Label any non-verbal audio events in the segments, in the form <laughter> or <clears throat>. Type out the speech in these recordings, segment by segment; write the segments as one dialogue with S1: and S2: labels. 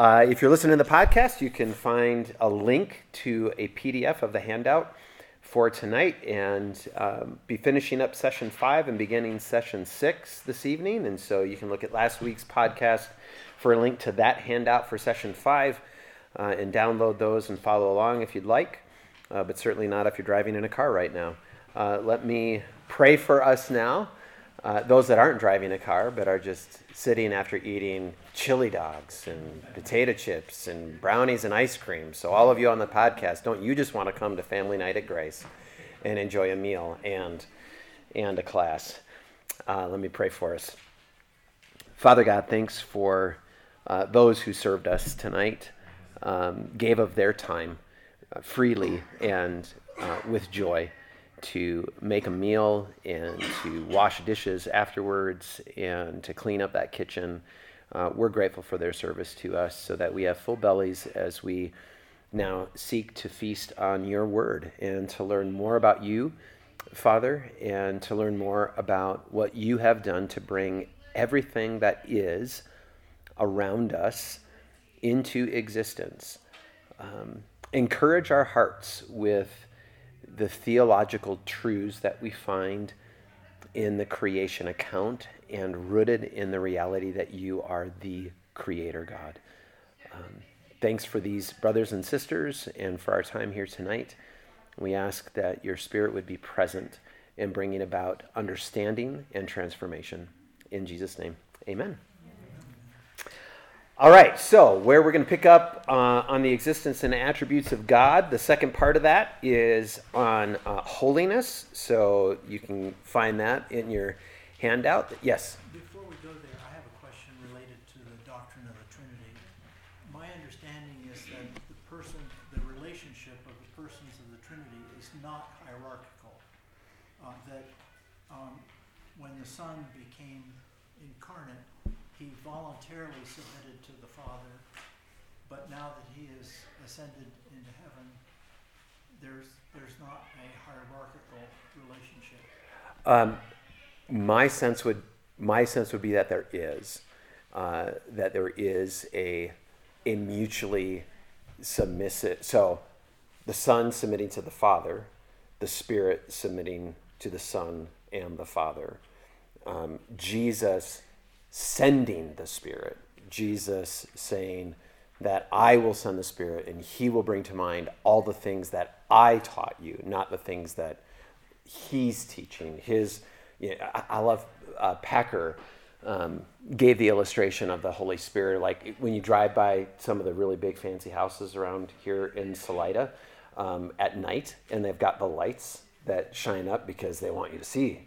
S1: Uh, if you're listening to the podcast, you can find a link to a PDF of the handout for tonight and um, be finishing up session five and beginning session six this evening. And so you can look at last week's podcast for a link to that handout for session five uh, and download those and follow along if you'd like, uh, but certainly not if you're driving in a car right now. Uh, let me pray for us now. Uh, those that aren't driving a car but are just sitting after eating chili dogs and potato chips and brownies and ice cream. So, all of you on the podcast, don't you just want to come to Family Night at Grace and enjoy a meal and, and a class? Uh, let me pray for us. Father God, thanks for uh, those who served us tonight, um, gave of their time uh, freely and uh, with joy to make a meal and to wash dishes afterwards and to clean up that kitchen. Uh, we're grateful for their service to us so that we have full bellies as we now seek to feast on your word and to learn more about you, Father, and to learn more about what you have done to bring everything that is around us into existence. Um, encourage our hearts with the theological truths that we find in the creation account and rooted in the reality that you are the creator God. Um, thanks for these brothers and sisters and for our time here tonight. We ask that your spirit would be present in bringing about understanding and transformation. In Jesus' name, amen. All right, so where we're going to pick up uh, on the existence and attributes of God, the second part of that is on uh, holiness. So you can find that in your handout. Yes?
S2: Before we go there, I have a question related to the doctrine of the Trinity. My understanding is that the person, the relationship of the persons of the Trinity is not hierarchical. Uh, that um, when the Son became incarnate, he voluntarily submitted to the Father, but now that he is ascended into heaven, there's there's not a hierarchical relationship.
S1: Um, my sense would my sense would be that there is uh, that there is a a mutually submissive. So the Son submitting to the Father, the Spirit submitting to the Son and the Father. Um, Jesus sending the Spirit. Jesus saying that I will send the Spirit and He will bring to mind all the things that I taught you, not the things that He's teaching. His, you know, I, love uh, Packer. Um, gave the illustration of the Holy Spirit, like when you drive by some of the really big fancy houses around here in Salida um, at night, and they've got the lights that shine up because they want you to see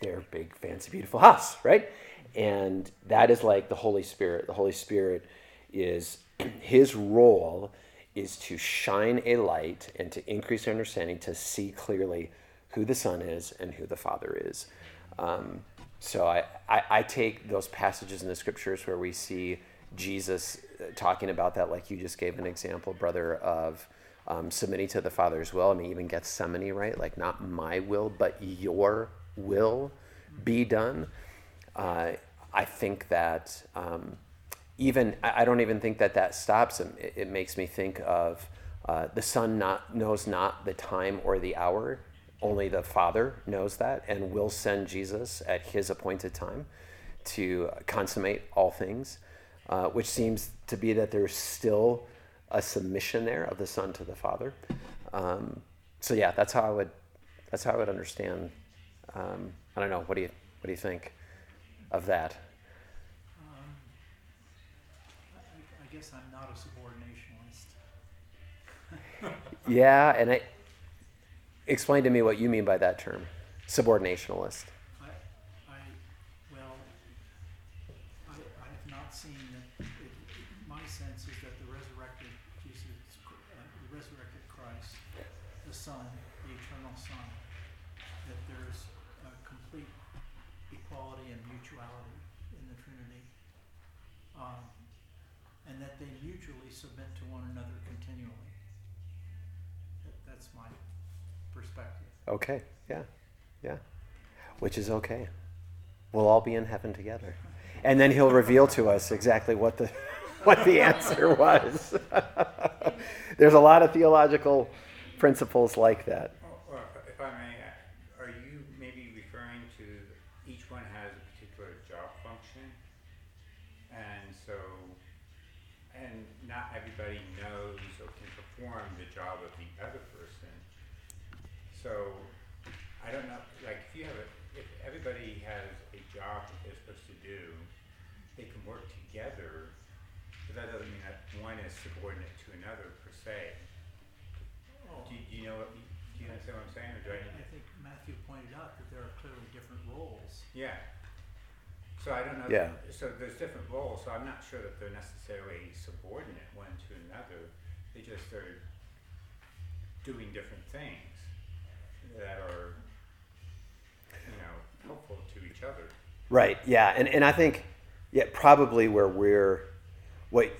S1: their big, fancy, beautiful house, right? And that is like the Holy Spirit. The Holy Spirit is <clears throat> his role is to shine a light and to increase our understanding to see clearly who the Son is and who the Father is. Um, so I, I, I, take those passages in the scriptures where we see Jesus uh, talking about that, like you just gave an example, brother, of um, submitting to the Father's will. I mean, even Gethsemane, right? Like, not my will, but your will be done I think that um, even I don't even think that that stops. It, it makes me think of uh, the Son not knows not the time or the hour. Only the Father knows that, and will send Jesus at His appointed time to consummate all things. Uh, which seems to be that there's still a submission there of the Son to the Father. Um, so yeah, that's how I would that's how I would understand. Um, I don't know. What do you what do you think? Of that?
S2: Um, I, I guess I'm not a subordinationalist. <laughs>
S1: yeah, and I explain to me what you mean by that term, subordinationalist.
S2: I, I well, I, I have not seen that. It, my sense is that the resurrected Jesus, uh, the resurrected Christ, the Son, the eternal Son, that there's a complete equality and mutuality in the Trinity, um, and that they mutually submit to one another continually. That, that's my perspective.
S1: Okay, yeah, yeah. Which is okay. We'll all be in heaven together. And then he'll reveal to us exactly what the <laughs> what the answer was. <laughs> There's a lot of theological principles like that.
S3: Or, or if I may, uh, are you maybe referring to each one has a particular job function? And so, and not everybody knows or can perform the job of the other person. So, I don't know, like if you have a, if everybody has a job that they're supposed to do, they can work together, but that doesn't mean that one is subordinate to another per se.
S2: Oh,
S3: Do you, do you know what, do you understand what I'm saying, or do I?
S2: I think Matthew pointed out that there are clearly different roles.
S3: Yeah. So I don't know.
S1: Yeah.
S3: So there's different roles. So I'm not sure that they're necessarily subordinate one to another. They just are doing different things that are, you know, helpful to each other.
S1: Right. Yeah. And and I think yeah probably where we're what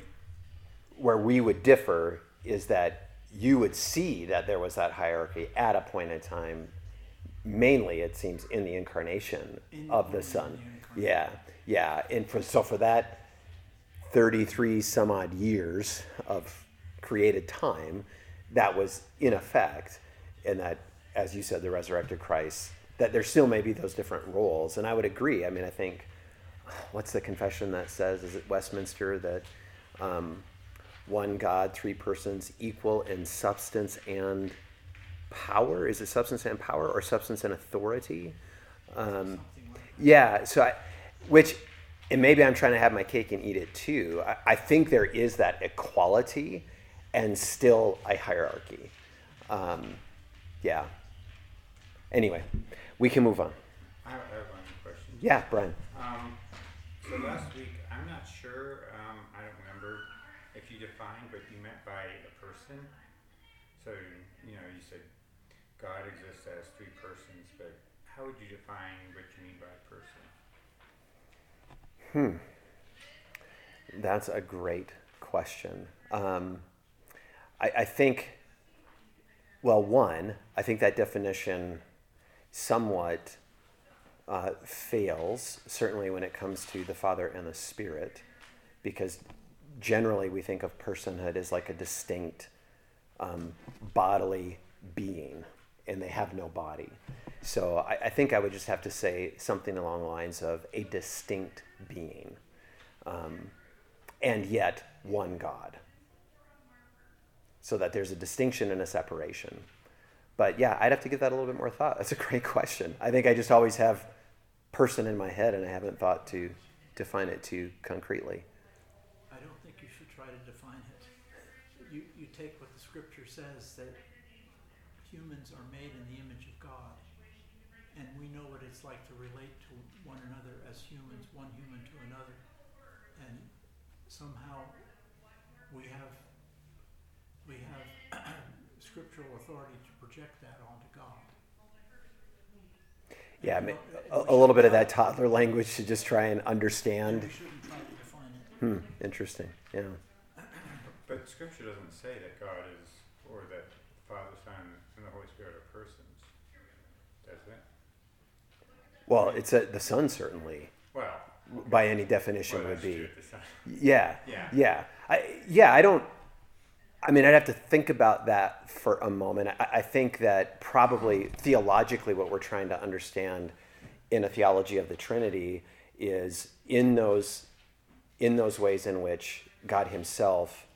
S1: where we would differ is that you would see that there was that hierarchy at a point in time. Mainly, it seems in the incarnation
S2: In-
S1: of the Son.
S2: incarnation.
S1: Yeah. Yeah. And for so for that thirty-three some odd years of created time, that was in effect, and that, as you said, the resurrected Christ, that there still may be those different roles. And I would agree. I mean, I think, what's the confession that says? Is it Westminster that um, one God, three persons, equal in substance and power? Is it substance and power or substance and authority? Um, yeah, so I, which, and maybe I'm trying to have my cake and eat it too. I, I think there is that equality and still a hierarchy. Um, yeah. Anyway, we can move on.
S3: I have, I have one question.
S1: Yeah, Brian.
S3: Um, so last week, I'm not sure, um, I don't remember if you defined what you meant by a person. So, you know, you said God exists as three persons, but how would you define what you mean by a person?
S1: That's a great question. Um, I, I think, well, one, I think that definition somewhat uh, fails, certainly when it comes to the Father and the Spirit, because generally we think of personhood as like a distinct um, bodily being, and they have no body. So I, I think I would just have to say something along the lines of a distinct being, um, and yet one God. So that there's a distinction and a separation. But yeah, I'd have to give that a little bit more thought. That's a great question. I think I just always have person in my head, and I haven't thought to define it too concretely.
S2: I don't think you should try to define it. You, you take what the scripture says that humans are made in the image of God. And we know what it's like to relate to one another as humans, one human to another. And somehow we have we have <clears throat> scriptural authority to project that onto God.
S1: Yeah, I mean, a, a little bit of that toddler language to just try and understand.
S2: We shouldn't try to define it.
S1: Hmm, interesting. Yeah.
S3: But Scripture doesn't say that God is, or that the Father, Son, and the Holy Spirit are persons, does it?
S1: Well, it's a, the Son certainly,
S3: Well,
S1: by any definition,
S3: well,
S1: would be. Yeah.
S3: Yeah.
S1: Yeah. I, yeah, I don't. I mean, I'd have to think about that for a moment. I, I think that probably theologically, what we're trying to understand in a theology of the Trinity is in those in those ways in which God Himself,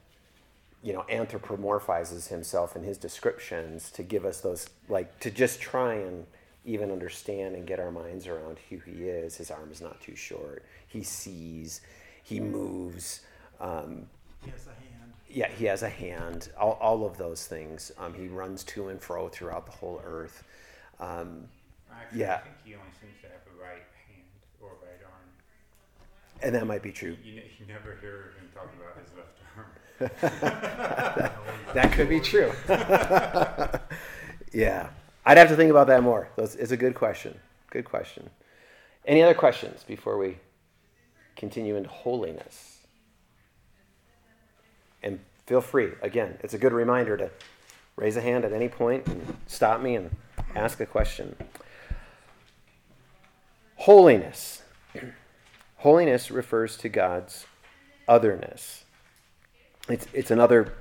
S1: you know, anthropomorphizes Himself in His descriptions to give us those, like, to just try and even understand and get our minds around who He is. His arm is not too short. He sees. He moves. Um,
S2: He has a hand.
S1: yeah, he has a hand. All, all of those things. Um, he runs to and fro throughout the whole earth. Um,
S3: Actually,
S1: Yeah.
S3: I think he only seems to have a right hand or right arm.
S1: and that might be true.
S3: You, ne- you never hear him talk about his left arm. <laughs> <laughs>
S1: That could be true. <laughs> yeah, I'd have to think about that more. It's a good question. Good question. Any other questions before we continue into holiness? And feel free. Again, it's a good reminder to raise a hand at any point and stop me and ask a question. Holiness. <clears throat> Holiness refers to God's otherness. it's, it's another,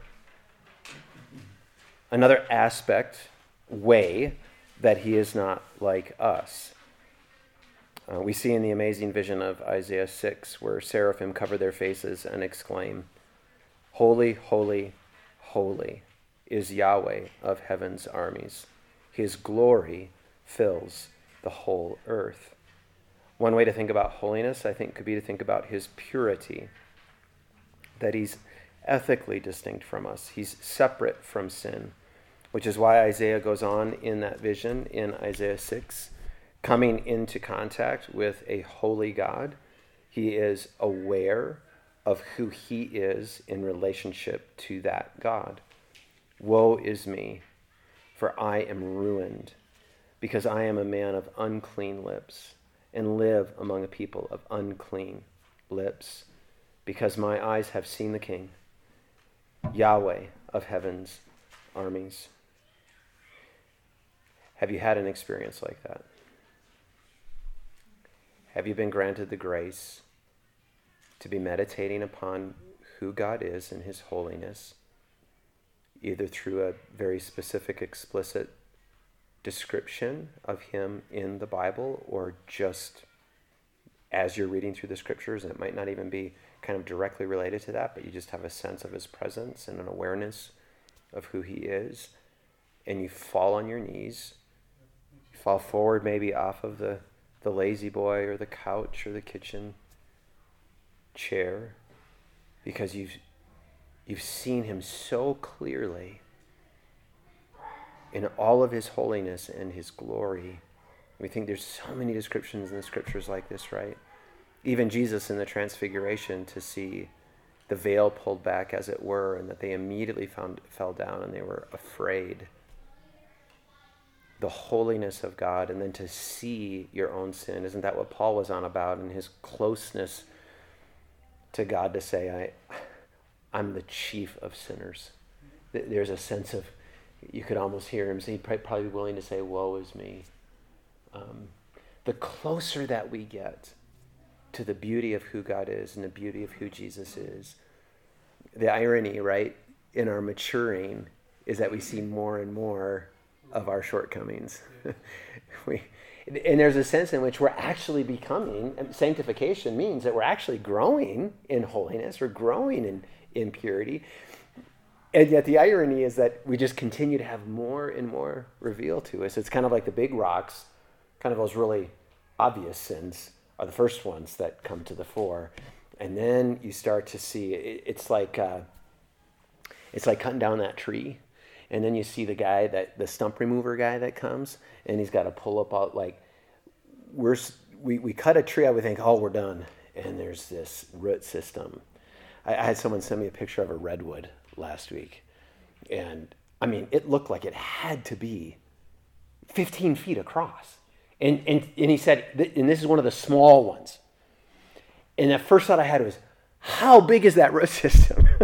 S1: another aspect, way that he is not like us. Uh, we see in the amazing vision of Isaiah 6 where seraphim cover their faces and exclaim, Holy, holy, holy is Yahweh of heaven's armies. His glory fills the whole earth. One way to think about holiness, I think, could be to think about his purity, that he's ethically distinct from us, he's separate from sin, which is why Isaiah goes on in that vision in Isaiah 6, coming into contact with a holy God. He is aware of who he is in relationship to that God. Woe is me, for I am ruined, because I am a man of unclean lips, and live among a people of unclean lips, because my eyes have seen the King, Yahweh of heaven's armies. Have you had an experience like that? Have you been granted the grace to be meditating upon who God is and His holiness, either through a very specific, explicit description of Him in the Bible or just as you're reading through the scriptures, and it might not even be kind of directly related to that, but you just have a sense of His presence and an awareness of who He is, and you fall on your knees, fall forward maybe off of the, the La-Z-Boy or the couch or the kitchen chair because you've, you've seen him so clearly in all of his holiness and his glory. We think there's so many descriptions in the scriptures like this, right? Even Jesus in the transfiguration to see the veil pulled back, as it were, and that they immediately found, fell down and they were afraid. The holiness of God, and then to see your own sin. Isn't that what Paul was on about in his closeness to God to say, I, I'm the chief of sinners. There's a sense of, you could almost hear him say, he'd probably be willing to say, Woe is me. Um, the closer that we get to the beauty of who God is and the beauty of who Jesus is, the irony, right, in our maturing is that we see more and more of our shortcomings. <laughs> we, and there's a sense in which we're actually becoming sanctification means that we're actually growing in holiness we're growing in, in purity. And yet the irony is that we just continue to have more and more revealed to us. It's kind of like the big rocks kind of those really obvious sins are the first ones that come to the fore. And then you start to see it, it's like uh, it's like cutting down that tree and then you see the guy that the stump remover guy that comes and he's got to pull up out like we're we, we cut a tree out we think oh we're done. And there's this root system. I, I had someone send me a picture of a redwood last week. And i mean it looked like it had to be 15 feet across. And, and, and he said and this is one of the small ones. And the first thought i had was how big is that root <laughs> system? <laughs>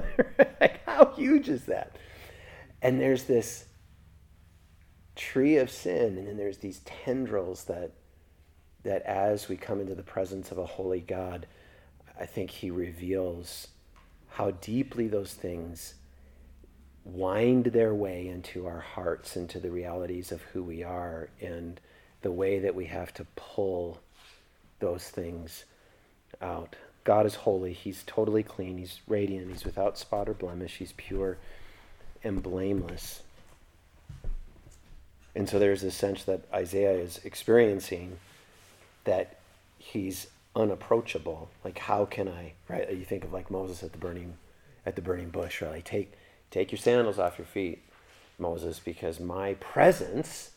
S1: Like, how huge is that and there's this tree of sin, and then there's these tendrils that that as we come into the presence of a holy God, I think he reveals how deeply those things wind their way into our hearts, into the realities of who we are, and the way that we have to pull those things out. God is holy. He's totally clean. He's radiant. He's without spot or blemish. He's pure and blameless. And so there's this sense that Isaiah is experiencing that he's unapproachable. Like how can I right? You think of like Moses at the burning at the burning bush, right? Like take take your sandals off your feet, Moses, because my presence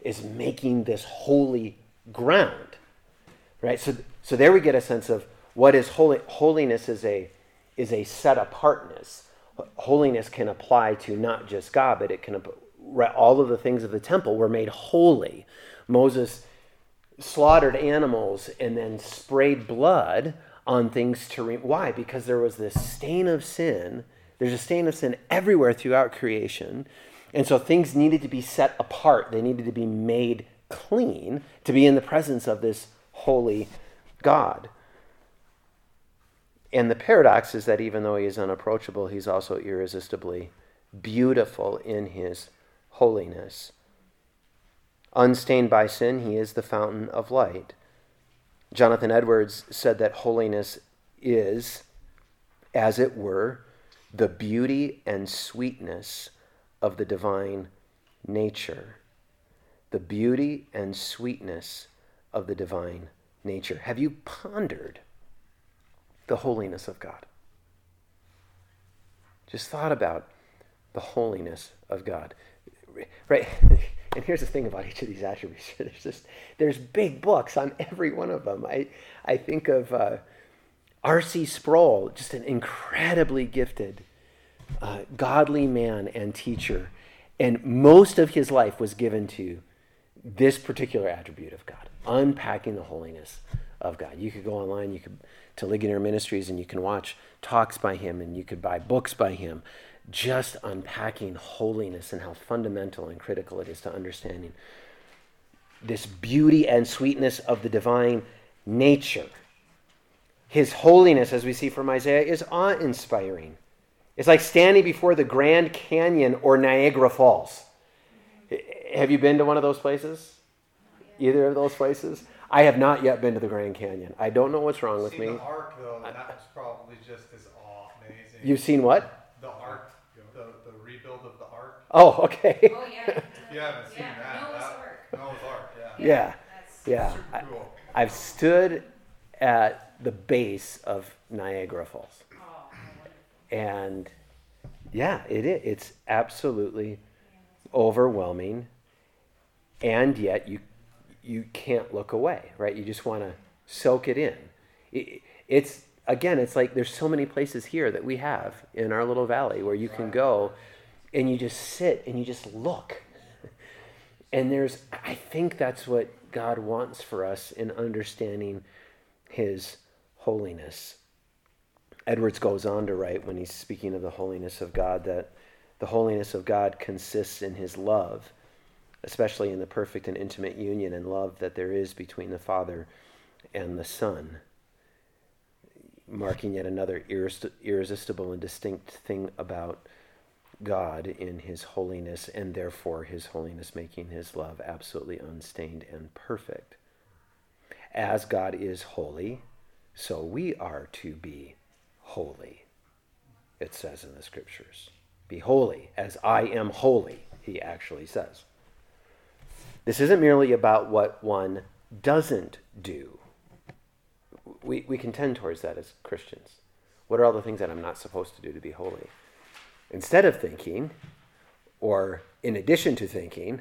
S1: is making this holy ground. Right? So so there we get a sense of what is holy holiness is a is a set apartness holiness can apply to not just God, but it can all of the things of the temple were made holy. Moses slaughtered animals and then sprayed blood on things to re- why? Because there was this stain of sin. There's a stain of sin everywhere throughout creation. And so things needed to be set apart. They needed to be made clean to be in the presence of this holy God. And the paradox is that even though he is unapproachable, he's also irresistibly beautiful in his holiness. Unstained by sin, he is the fountain of light. Jonathan Edwards said that holiness is, as it were, the beauty and sweetness of the divine nature. The beauty and sweetness of the divine nature. Have you pondered the holiness of God? Just thought about the holiness of God. Right? <laughs> And here's the thing about each of these attributes. <laughs> There's just there's big books on every one of them. I I think of uh, R.C. Sproul, just an incredibly gifted, uh, godly man and teacher, and most of his life was given to this particular attribute of God, unpacking the holiness of God. You could go online, you could to Ligonier Ministries, and you can watch talks by him, and you could buy books by him, just unpacking holiness and how fundamental and critical it is to understanding this beauty and sweetness of the divine nature. His holiness, as we see from Isaiah, is awe inspiring. It's like standing before the Grand Canyon or Niagara Falls. Have you been to one of those places? Either of those places? I have not yet been to the Grand Canyon. I don't know what's wrong with
S4: seen
S1: me.
S4: the ark though, and that was probably just as awe amazing.
S1: You've seen what?
S4: the ark, the, the rebuild of the ark.
S1: Oh, okay.
S5: Oh, yeah. <laughs>
S4: You haven't seen
S5: Yeah,
S4: that?
S5: Noah's
S4: that
S5: Ark.
S4: Noah's Ark, yeah.
S1: Yeah,
S5: That's-
S1: yeah.
S4: Super
S1: I,
S4: cool.
S1: I've stood at the base of Niagara Falls.
S5: Oh,
S1: And yeah, it is. It's absolutely overwhelming. And yet you you can't look away, right? You just want to soak it in. It, it's again, it's like there's so many places here that we have in our little valley where you can go and you just sit and you just look. And there's I think that's what God wants for us in understanding his holiness. Edwards goes on to write when he's speaking of the holiness of God that the holiness of God consists in his love, especially in the perfect and intimate union and love that there is between the Father and the Son, marking yet another irresistible and distinct thing about God in his holiness, and therefore his holiness making his love absolutely unstained and perfect. As God is holy, so we are to be holy, it says in the scriptures. Be holy as I am holy, he actually says. This isn't merely about what one doesn't do. We, we can tend towards that as Christians. What are all the things that I'm not supposed to do to be holy? Instead of thinking, or in addition to thinking,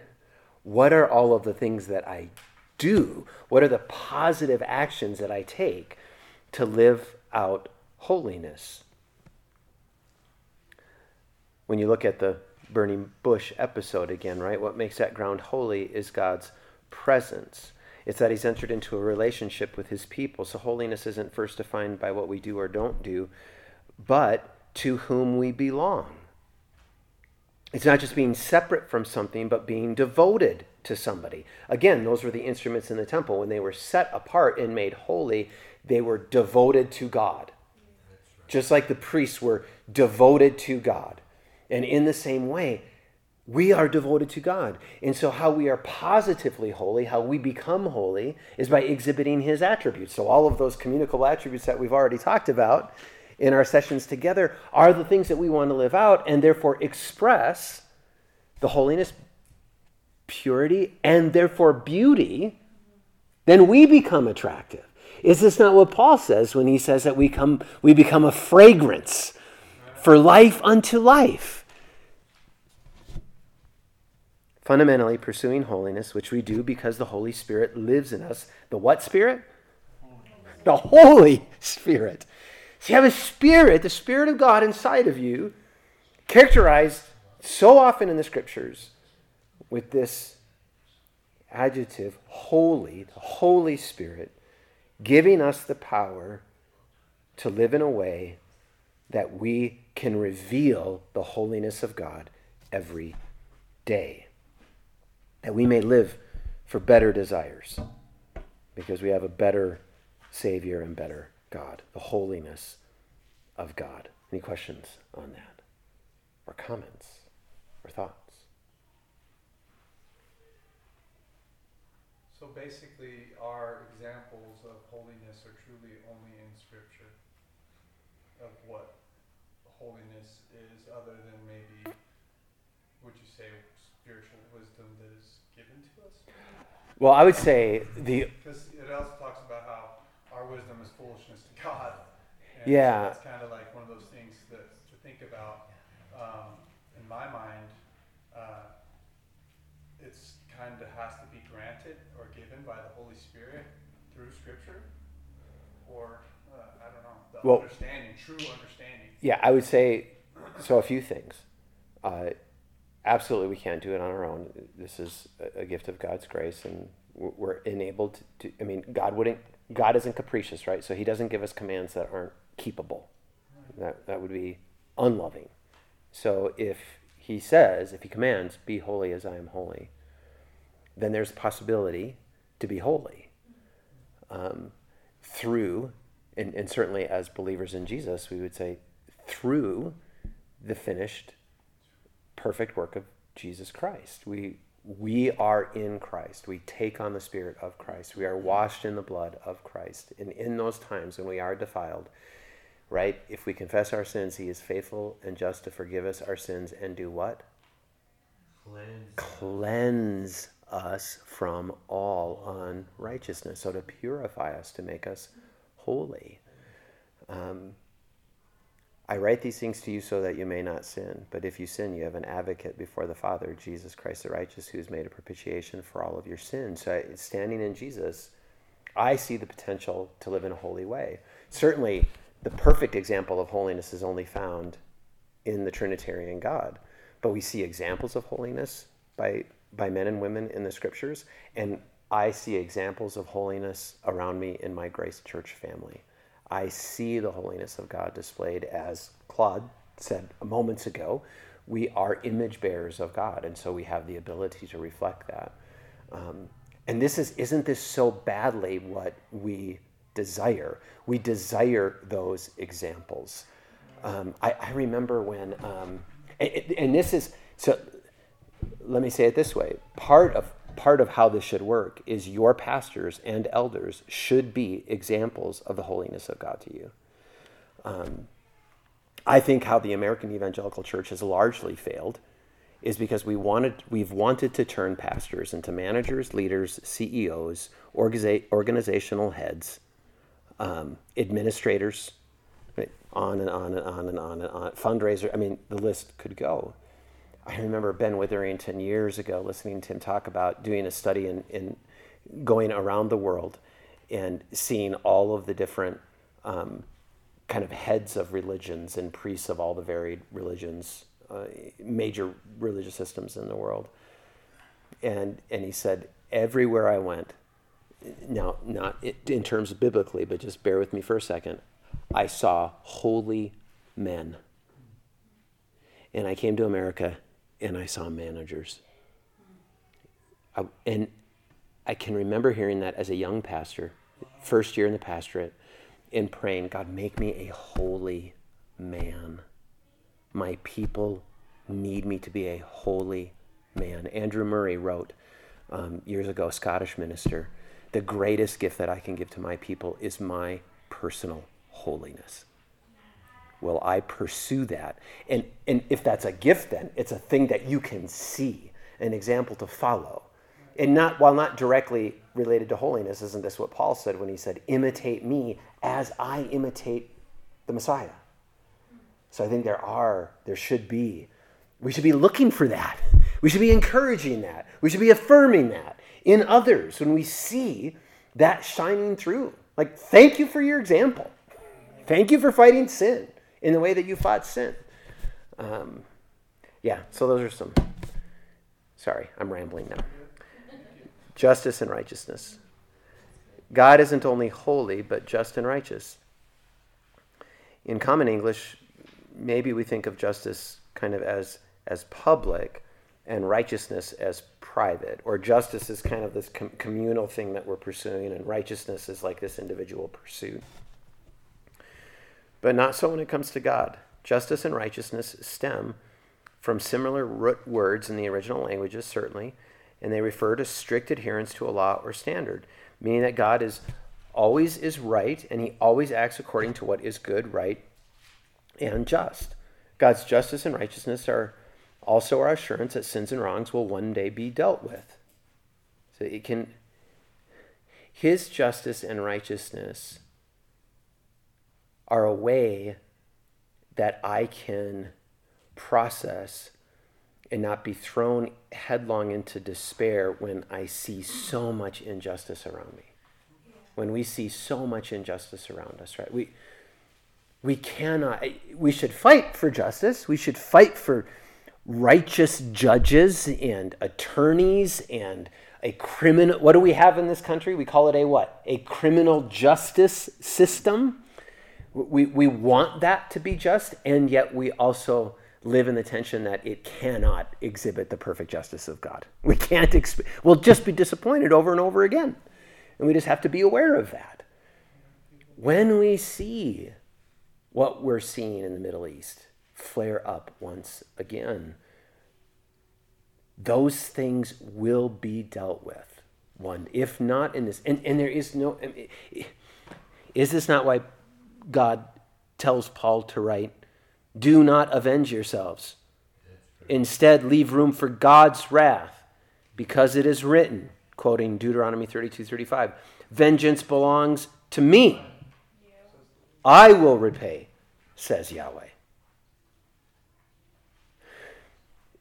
S1: what are all of the things that I do? What are the positive actions that I take to live out holiness? When you look at the burning bush episode again, right? What makes that ground holy is God's presence. It's that he's entered into a relationship with his people. So holiness isn't first defined by what we do or don't do, but to whom we belong. It's not just being separate from something, but being devoted to somebody. Again, those were the instruments in the temple. When they were set apart and made holy, they were devoted to God. Just like the priests were devoted to God. And in the same way, we are devoted to God. And so, how we are positively holy, how we become holy, is by exhibiting His attributes. So, all of those communicable attributes that we've already talked about in our sessions together are the things that we want to live out and therefore express the holiness, purity, and therefore beauty. Then we become attractive. Is this not what Paul says when he says that we, come, we become a fragrance for life unto life? Fundamentally, pursuing holiness, which we do because the Holy Spirit lives in us. The what Spirit? The Holy Spirit. So you have a spirit, the Spirit of God inside of you, characterized so often in the scriptures with this adjective, holy, the Holy Spirit, giving us the power to live in a way that we can reveal the holiness of God every day. That we may live for better desires because we have a better Savior and better God, the holiness of God. Any questions on that? Or comments? Or thoughts?
S4: So basically, our examples of holiness are truly only in Scripture of what holiness is, other than maybe, would you say, spiritual wisdom that is given to us?
S1: Well, I would say the
S4: Because it also talks about how our wisdom is foolishness to God. And
S1: Yeah.
S4: So it's kind of like one of those things that to think about. Um, in my mind, uh, it's kind of has to be granted or given by the Holy Spirit through Scripture, or uh, I don't know the
S1: Well-
S4: understanding, true understanding.
S1: Yeah, I would say so. A few things. Uh, absolutely, we can't do it on our own. This is a, gift of God's grace, and we're we're enabled to, to. I mean, God wouldn't. God isn't capricious, right? So He doesn't give us commands that aren't keepable. That that would be unloving. So if He says, if He commands, "Be holy as I am holy," then there's a possibility to be holy um, through, and, and certainly as believers in Jesus, we would say through the finished, perfect work of Jesus Christ. We we are in Christ. We take on the Spirit of Christ. We are washed in the blood of Christ. And in those times when we are defiled, right? If we confess our sins, He is faithful and just to forgive us our sins and do what?
S5: Cleanse.
S1: cleanse us from all unrighteousness. So to purify us, to make us holy. Um, I write these things to you so that you may not sin. But if you sin, you have an advocate before the Father, Jesus Christ the righteous, who has made a propitiation for all of your sins. So standing in Jesus, I see the potential to live in a holy way. Certainly, the perfect example of holiness is only found in the Trinitarian God. But we see examples of holiness by, by men and women in the scriptures, and I see examples of holiness around me in my Grace Church family. I see the holiness of God displayed as Claude said moments ago. We are image bearers of God, and so we have the ability to reflect that. Um, and this is isn't this so badly what we desire? We desire those examples. Um, I, I remember when, um, and, and this is so. Let me say it this way: part of part of how this should work is your pastors and elders should be examples of the holiness of God to you. Um, I think how the American evangelical church has largely failed is because we wanted we've wanted to turn pastors into managers, leaders, CEOs, organiza- organizational heads, um, administrators, right? on and on and on and on and on. Fundraiser. I mean, the list could go. I remember Ben Witherington years ago listening to him talk about doing a study in, in going around the world and seeing all of the different um, kind of heads of religions and priests of all the varied religions, uh, major religious systems in the world. And, and he said, everywhere I went, now, not in terms biblically, but just bear with me for a second, I saw holy men. And I came to America and I saw managers. I, and I can remember hearing that as a young pastor, first year in the pastorate, and praying, God, make me a holy man. My people need me to be a holy man. Andrew Murray wrote um, years ago, a Scottish minister, the greatest gift that I can give to my people is my personal holiness. Will I pursue that? And, and if that's a gift, then it's a thing that you can see, an example to follow. And not while not directly related to holiness, isn't this what Paul said when he said, imitate me as I imitate the Messiah? So I think there are, there should be, we should be looking for that. We should be encouraging that. We should be affirming that in others when we see that shining through. Like, thank you for your example. Thank you for fighting sin in the way that you fought sin. Um, yeah, so those are some. Sorry, I'm rambling now. Justice and righteousness. God isn't only holy, but just and righteous. In common English, maybe we think of justice kind of as, as public and righteousness as private, or justice is kind of this com- communal thing that we're pursuing, and righteousness is like this individual pursuit. But not so when it comes to God. Justice and righteousness stem from similar root words in the original languages, certainly, and they refer to strict adherence to a law or standard, meaning that God is always is right and he always acts according to what is good, right, and just. God's justice and righteousness are also our assurance that sins and wrongs will one day be dealt with. So it can his justice and righteousness are a way that I can process and not be thrown headlong into despair when I see so much injustice around me. When we see so much injustice around us, right? We we cannot we should fight for justice. We should fight for righteous judges and attorneys and a criminal what do we have in this country? We call it a what? A criminal justice system. We, we want that to be just, and yet we also live in the tension that it cannot exhibit the perfect justice of God. We can't, exp- we'll just be disappointed over and over again. And we just have to be aware of that. When we see what we're seeing in the Middle East flare up once again, those things will be dealt with. One, if not in this, and, and there is no, is this not why God tells Paul to write, Do not avenge yourselves. Instead, leave room for God's wrath, because it is written, quoting Deuteronomy 32 35, Vengeance belongs to me. I will repay, says Yahweh.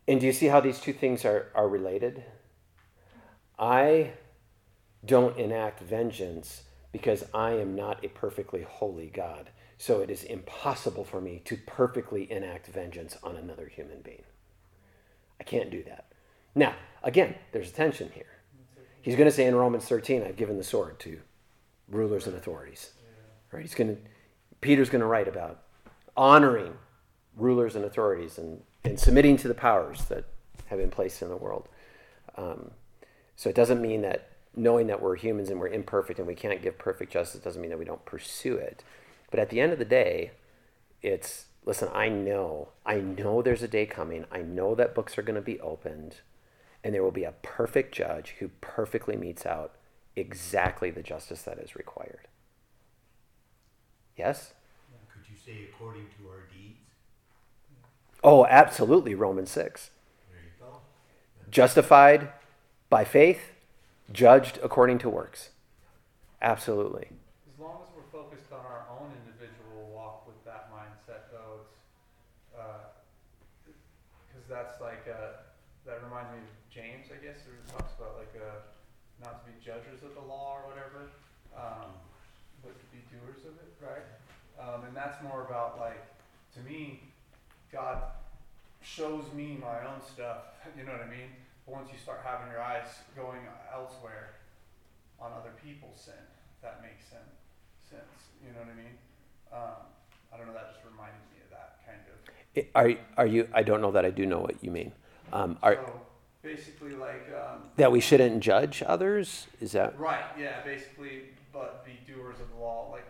S1: And do you see how these two things are, are related? I don't enact vengeance because I am not a perfectly holy God. So it is impossible for me to perfectly enact vengeance on another human being. I can't do that. Now, again, there's a tension here. He's going to say in Romans 13, I've given the sword to rulers and authorities. Right? He's going to Peter's going to write about honoring rulers and authorities and, and submitting to the powers that have been placed in the world. Um, so it doesn't mean that knowing that we're humans and we're imperfect and we can't give perfect justice doesn't mean that we don't pursue it. But at the end of the day, it's listen, I know, I know there's a day coming. I know that books are going to be opened and there will be a perfect judge who perfectly metes out exactly the justice that is required. Yes?
S5: Could you say according to our deeds?
S1: Oh, absolutely, Romans 6.
S5: There you go.
S1: Justified by faith, judged according to works. Absolutely.
S4: As long as we're focused on our own individual walk with that mindset, though, it's because that's like uh, that reminds me of James, I guess, who talks about like uh, not to be judges of the law or whatever, um, but to be doers of it, right? Um, and that's more about like, to me, God shows me my own stuff. <laughs> You know what I mean? But once you start having your eyes going elsewhere on other people's sin, that makes sense. Sense. You know what I mean? Um, I don't know. That just reminded me of that kind of.
S1: I- Are, are you, I don't know that I do know what you mean. Um, are,
S4: so basically, like. Um,
S1: that we shouldn't judge others? Is that?
S4: right. Yeah. Basically, but be doers of the law. Like,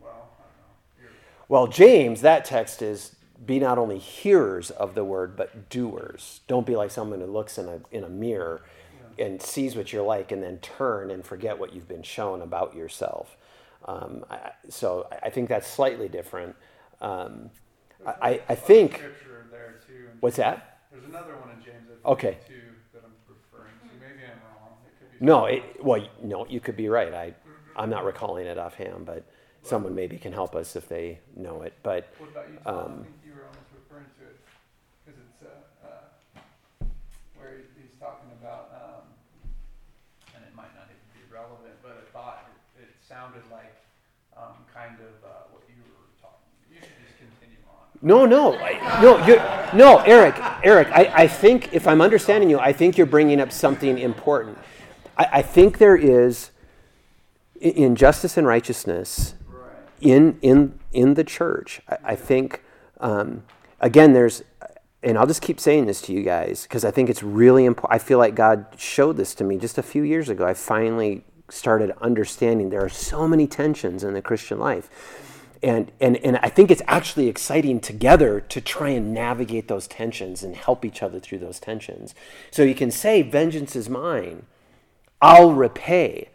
S4: well, I don't know. You're,
S1: Well, James, that text is be not only hearers of the word, but doers. Don't be like someone who looks in a, in a mirror and sees what you're like and then turn and forget what you've been shown about yourself. Um, I, so I- think that's slightly different. Um, I, I- think, what's that?
S4: There's another one in James.
S1: Okay.
S4: Too that I'm referring to. Maybe I'm wrong. It.
S1: No, it, well, no, you could be right. I, I'm not recalling it offhand, but someone maybe can help us if they know it. But
S4: What about you? Tom? I
S1: Um,
S4: think you were almost referring to it because it's uh, uh, where he- he's talking about, um, and it might not even be relevant, but I thought it, it sounded like um, kind of uh, what you were talking. You should just continue on.
S1: No, no, I, no, you no, Eric, Eric. I, I think if I'm understanding you, I think you're bringing up something important. I, I think there is in justice and righteousness
S4: Right.
S1: in in in the church. I, I think um, again, there's, and I'll just keep saying this to you guys because I think it's really important. I feel like God showed this to me just a few years ago. I finally started understanding there are so many tensions in the Christian life, and, and, and I think it's actually exciting together to try and navigate those tensions and help each other through those tensions. So you can say, Vengeance is mine, I'll repay.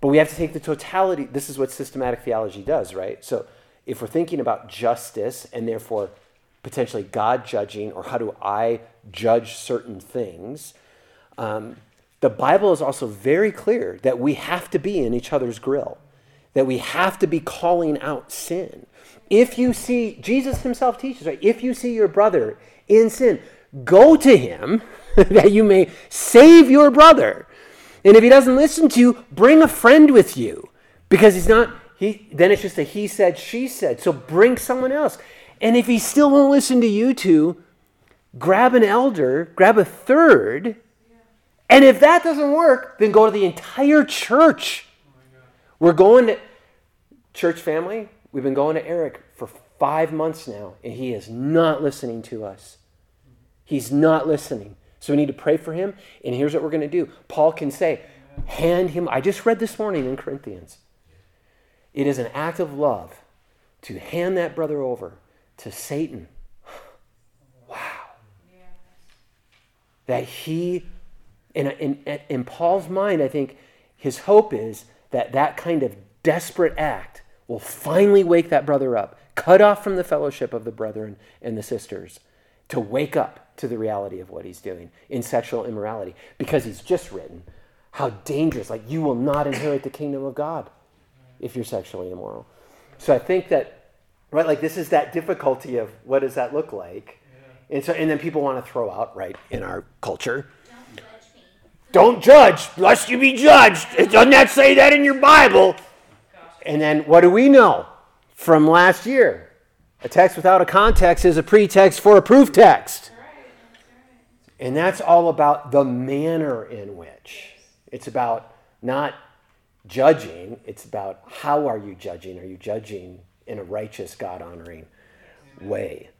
S1: But we have to take the totality. This is what systematic theology does, right? So if we're thinking about justice and therefore potentially God judging, or how do I judge certain things, um, the Bible is also very clear that we have to be in each other's grill that we have to be calling out sin. If you see, Jesus himself teaches, right? If you see your brother in sin, go to him <laughs> that you may save your brother. And if he doesn't listen to you, bring a friend with you because he's not, he, then it's just a he said, she said. So bring someone else. And if he still won't listen to you two, grab an elder, grab a third. And if that doesn't work, then go to the entire church we're going to church family. We've been going to Eric for five months now, and he is not listening to us. He's not listening. So we need to pray for him. And here's what we're going to do Paul can say, hand him. I just read this morning in Corinthians. It is an act of love to hand that brother over to Satan. <sighs> Wow. That he, Uh, in, in, in Paul's mind, I think his hope is that that kind of desperate act will finally wake that brother up, cut off from the fellowship of the brethren and the sisters, to wake up to the reality of what he's doing in sexual immorality. Because he's just written how dangerous, like, you will not inherit the kingdom of God if you're sexually immoral. So I think that, right, like, this is that difficulty of what does that look like? And so, and then people want to throw out, right, in our culture, don't judge, lest you be judged. Doesn't that say that in your Bible? And then what do we know from last year? A text without a context is a pretext for a proof text. And that's all about the manner in which. It's about not judging, it's about how are you judging? Are you judging in a righteous, God honoring way?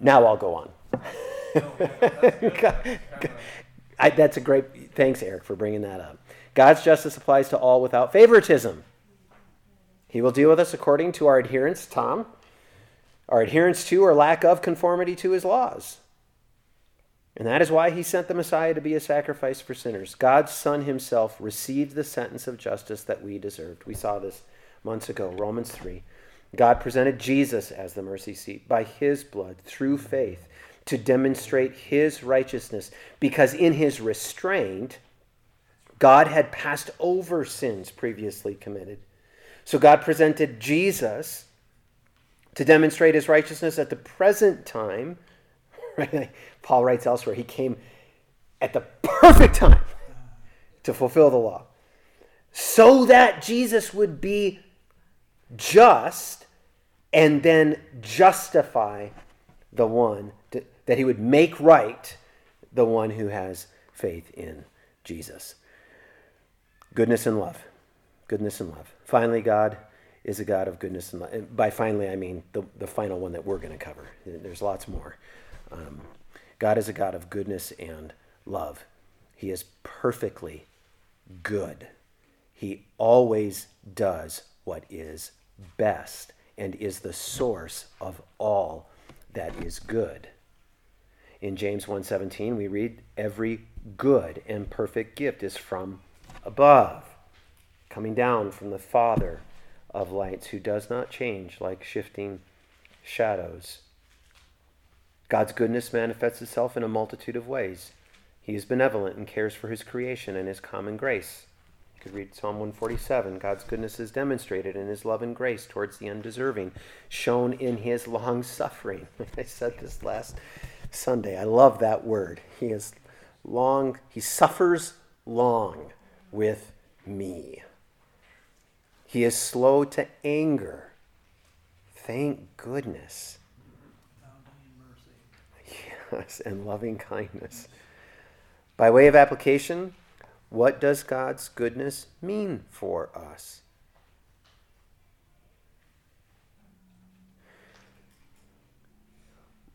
S1: Now I'll go on. <laughs> <laughs> I, that's a great. Thanks, Eric, for bringing that up. God's justice applies to all without favoritism. He will deal with us according to our adherence, Tom, our adherence to or lack of conformity to his laws. And that is why he sent the Messiah to be a sacrifice for sinners. God's Son himself received the sentence of justice that we deserved. We saw this months ago, Romans 3. God presented Jesus as the mercy seat by his blood through faith to demonstrate his righteousness because in his restraint, God had passed over sins previously committed. So God presented Jesus to demonstrate his righteousness at the present time. <laughs> Paul writes elsewhere, he came at the perfect time to fulfill the law. So that Jesus would be just and then justify the one that he would make right the one who has faith in Jesus. Goodness and love. Goodness and love. Finally, God is a God of goodness and love. By finally, I mean the, the final one that we're going to cover. There's lots more. Um, God is a God of goodness and love. He is perfectly good. He always does what is best and is the source of all that is good. In James 1:17 we read every good and perfect gift is from above, coming down from the Father of lights who does not change like shifting shadows. God's goodness manifests itself in a multitude of ways. He is benevolent and cares for his creation and his common grace. You could read Psalm 147. God's goodness is demonstrated in his love and grace towards the undeserving, shown in his long suffering. <laughs> I said this last Sunday. I love that word. He is long, he suffers long with me. He is slow to anger. Thank goodness. Yes, and loving kindness. By way of application, what does God's goodness mean for us?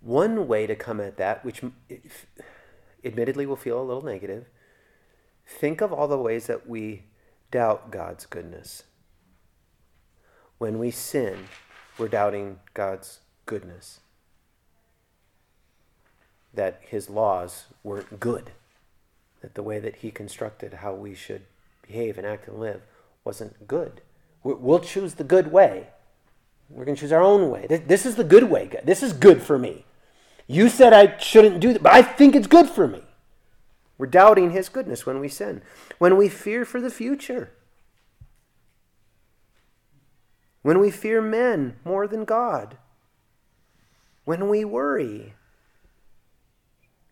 S1: One way to come at that, which admittedly will feel a little negative, think of all the ways that we doubt God's goodness. when we sin, we're doubting God's goodness. That his laws weren't good. That the way that he constructed how we should behave and act and live wasn't good. We'll choose the good way. We're going to choose our own way. This is the good way. This is good for me. You said I shouldn't do that, but I think it's good for me. We're doubting his goodness when we sin. When we fear for the future. When we fear men more than God. When we worry.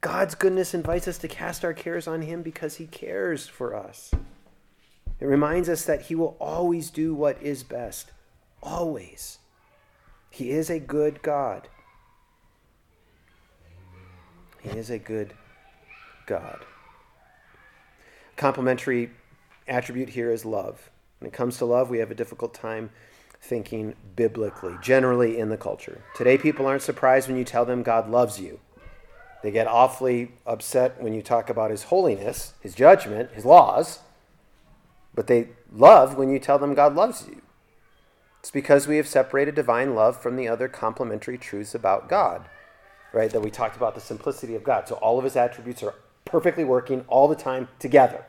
S1: God's goodness invites us to cast our cares on him because he cares for us. It reminds us that he will always do what is best. Always. He is a good God. He is a good God. Complementary attribute here is love. When it comes to love, we have a difficult time thinking biblically, generally in the culture. Today, people aren't surprised when you tell them God loves you. They get awfully upset when you talk about His holiness, His judgment, His laws, but they love when you tell them God loves you. It's because we have separated divine love from the other complementary truths about God, right? That we talked about the simplicity of God. So all of his attributes are perfectly working all the time together.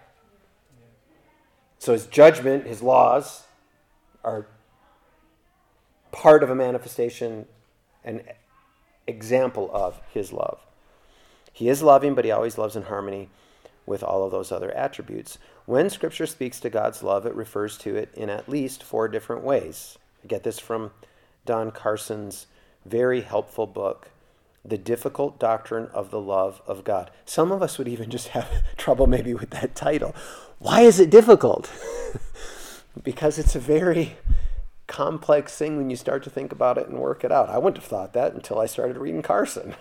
S1: So his judgment, his laws are part of a manifestation, an example of his love. He is loving, but he always loves in harmony with all of those other attributes. When Scripture speaks to God's love, it refers to it in at least four different ways. I get this from Don Carson's very helpful book, The Difficult Doctrine of the Love of God. Some of us would even just have <laughs> trouble maybe with that title. Why is it difficult? <laughs> because it's a very complex thing when you start to think about it and work it out. I wouldn't have thought that until I started reading Carson.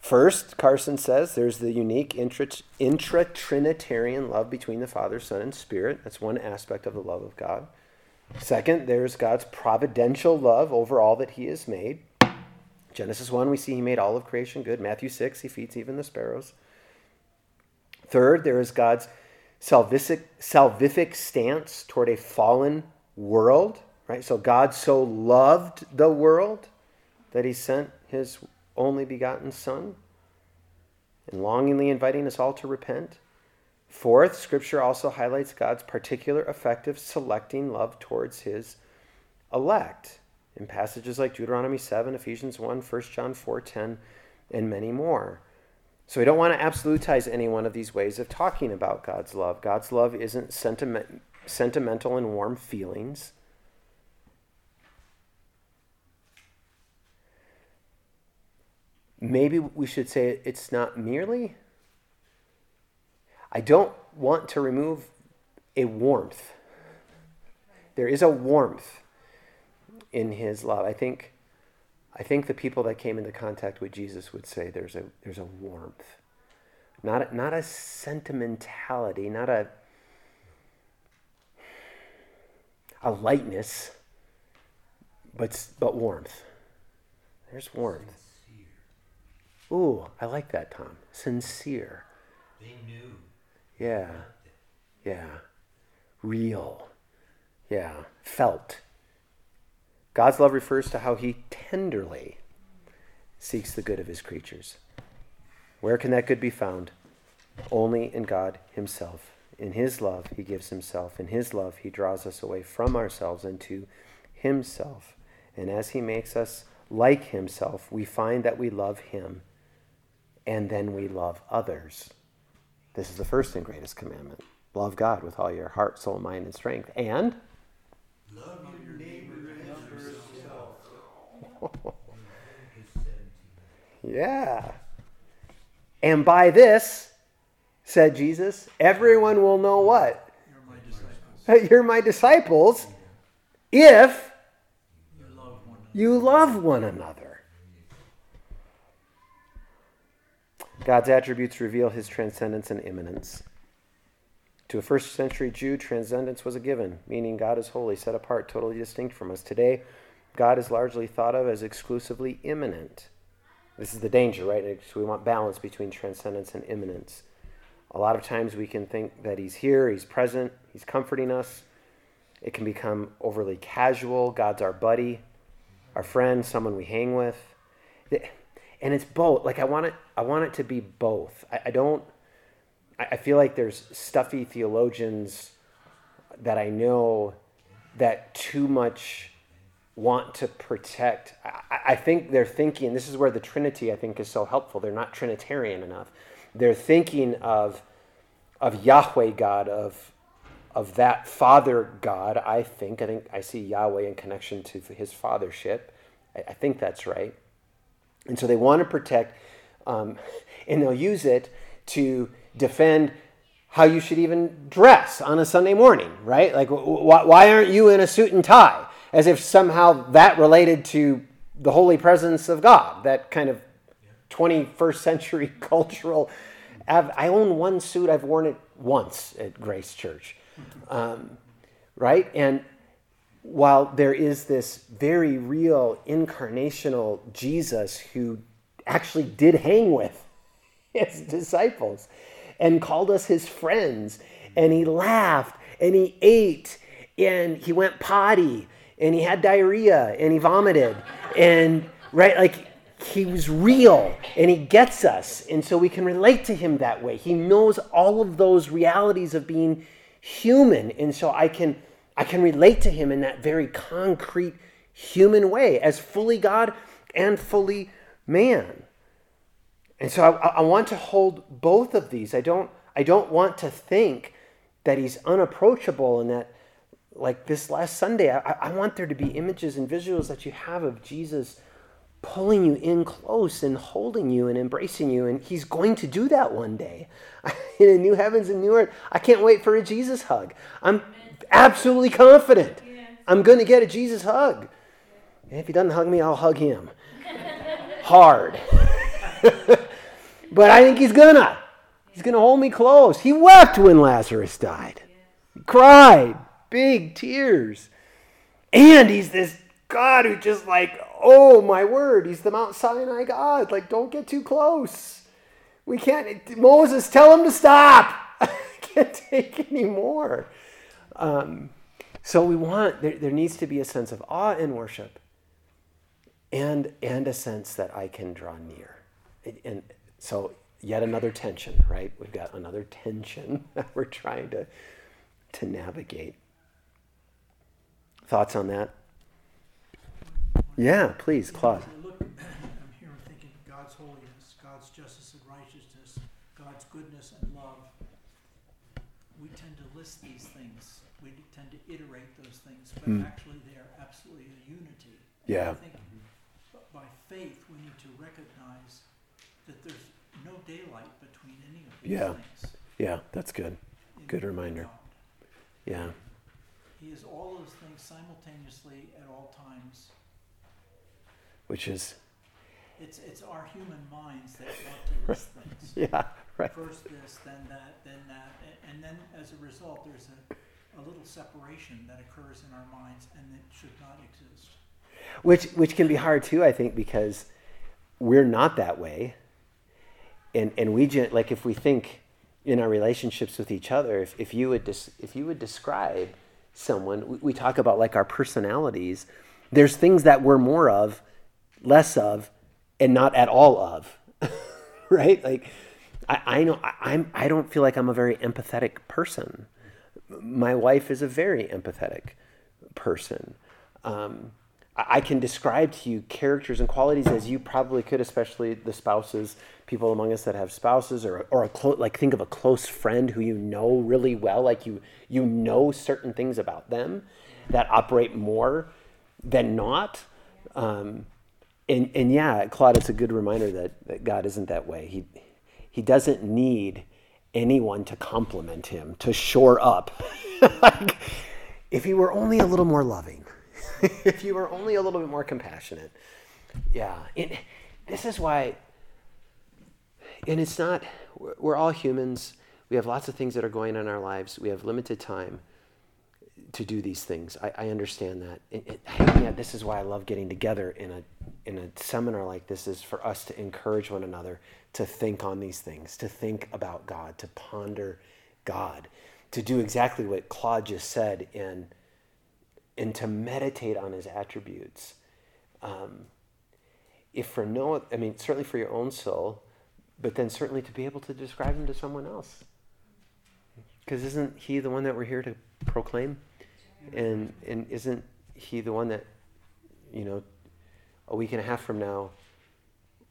S1: First, Carson says there's the unique intra Trinitarian love between the Father, Son, and Spirit. That's one aspect of the love of God. Second, there's God's providential love over all that He has made. Genesis 1, we see He made all of creation good. Matthew 6, He feeds even the sparrows. Third, there is God's salvific, salvific stance toward a fallen world, right? So God so loved the world that He sent His only begotten Son and longingly inviting us all to repent. Fourth, Scripture also highlights God's particular effective selecting love towards his elect in passages like Deuteronomy 7, Ephesians 1, 1 John 4, 10, and many more. So we don't want to absolutize any one of these ways of talking about God's love. God's love isn't sentiment, sentimental and warm feelings. Maybe we should say it's not merely I don't want to remove a warmth. There is a warmth in his love. I think I think the people that came into contact with Jesus would say there's a there's a warmth. Not a, not a sentimentality, not a a lightness, but but warmth. There's warmth. Ooh, I like that, Tom. Sincere.
S5: They knew
S1: yeah. Yeah. Real. Yeah. Felt. God's love refers to how he tenderly seeks the good of his creatures. Where can that good be found? Only in God himself. In his love, he gives himself. In his love, he draws us away from ourselves and to himself. And as he makes us like himself, we find that we love him and then we love others. This is the first and greatest commandment. Love God with all your heart, soul, mind, and strength. And
S5: love
S1: yeah. And by this, said Jesus, everyone will know what?
S2: You're my disciples. <laughs>
S1: You're my disciples if
S2: You love one another.
S1: you love one another. God's attributes reveal his transcendence and immanence. To a first century Jew, transcendence was a given, meaning God is holy, set apart, totally distinct from us. Today, God is largely thought of as exclusively immanent. This is the danger, right? So we want balance between transcendence and immanence. A lot of times we can think that he's here, he's present, he's comforting us, It can become overly casual. God's our buddy, our friend, someone we hang with. And it's both. Like I want it I want it to be both. I, I don't I, I feel like there's stuffy theologians that I know that too much want to protect. I, I think they're thinking, this is where the Trinity I think is so helpful. They're not Trinitarian enough. They're thinking of of Yahweh God, of of that Father God, I think. I think I see Yahweh in connection to his fathership. I, I think that's right. And so they want to protect, um, <laughs> and they'll use it to defend how you should even dress on a Sunday morning, right? Like, wh- why aren't you in a suit and tie? As if somehow that related to the holy presence of God, that kind of 21st century <laughs> cultural. I own one suit, I've worn it once at Grace Church. Um, right? And while there is this very real incarnational Jesus who actually did hang with <laughs> his disciples and called us his friends, and he laughed and he ate and he went potty and he had diarrhea and he vomited and right like he was real and he gets us and so we can relate to him that way he knows all of those realities of being human. And so I can I can relate to him in that very concrete human way as fully God and fully man. And so I, I want to hold both of these. I don't I don't want to think that he's unapproachable and that like this last Sunday, I, I want there to be images and visuals that you have of Jesus pulling you in close and holding you and embracing you. And he's going to do that one day <laughs> in a new heavens and new earth. I can't wait for a Jesus hug. I'm absolutely confident I'm going to get a Jesus hug. And if he doesn't hug me, I'll hug him <laughs> hard. <laughs> but I think he's gonna. He's gonna hold me close. He wept when Lazarus died. He cried big tears. And he's this God who just like, oh my word, he's the Mount Sinai God. Like, don't get too close. We can't, Moses, tell him to stop. <laughs> I can't take any more. Um, so we want, there, there needs to be a sense of awe in worship and, and a sense that I can draw near. And so yet another tension, right? We've got another tension <laughs> that we're trying to, to navigate. Thoughts on that? Yeah, please, Claude.
S2: Look, <clears throat> I'm here thinking God's holiness, God's justice and righteousness, God's goodness and love. We tend to list these things. We tend to iterate those things, but mm. actually they are absolutely a unity.
S1: Yeah.
S2: I think by faith we need to recognize that there's no daylight between any of these
S1: yeah.
S2: things.
S1: Yeah, that's good. Good reminder. God. Yeah.
S2: He is all those simultaneously at all times
S1: which is
S2: it's it's our human minds that <laughs> want to list things. <laughs>
S1: Yeah, right.
S2: First this, then that, then that, and, then as a result, there's a, a little separation that occurs in our minds, and it should not exist.
S1: Which which can be hard too, I think, because we're not that way, and and we like if we think in our relationships with each other, if, if you would dis, if you would describe someone, we, talk about like our personalities. There's things that we're more of less of, and not at all of. <laughs> right? Like I, I know I, I'm I don't feel like I'm a very empathetic person. My wife is a very empathetic person. Um, I can describe to you characters and qualities as you probably could, especially the spouses, people among us that have spouses, or or a clo- like think of a close friend who you know really well, like you you know certain things about them that operate more than not. Um, and and yeah, Claude, it's a good reminder that, that God isn't that way. He he doesn't need anyone to compliment him to shore up. <laughs> like, if he were only a little more loving, <laughs> if you were only a little bit more compassionate, yeah. It, this is why, and it's not. We're all humans. We have lots of things that are going on in our lives. We have limited time to do these things. I, I understand that. It, it, yeah, this is why I love getting together in a in a seminar like this is for us to encourage one another to think on these things, to think about God, to ponder God, to do exactly what Claude just said in and to meditate on his attributes. Um, if for no, I mean, certainly for your own soul, but then certainly to be able to describe him to someone else. Because isn't he the one that we're here to proclaim? And, and isn't he the one that, you know, a week and a half from now,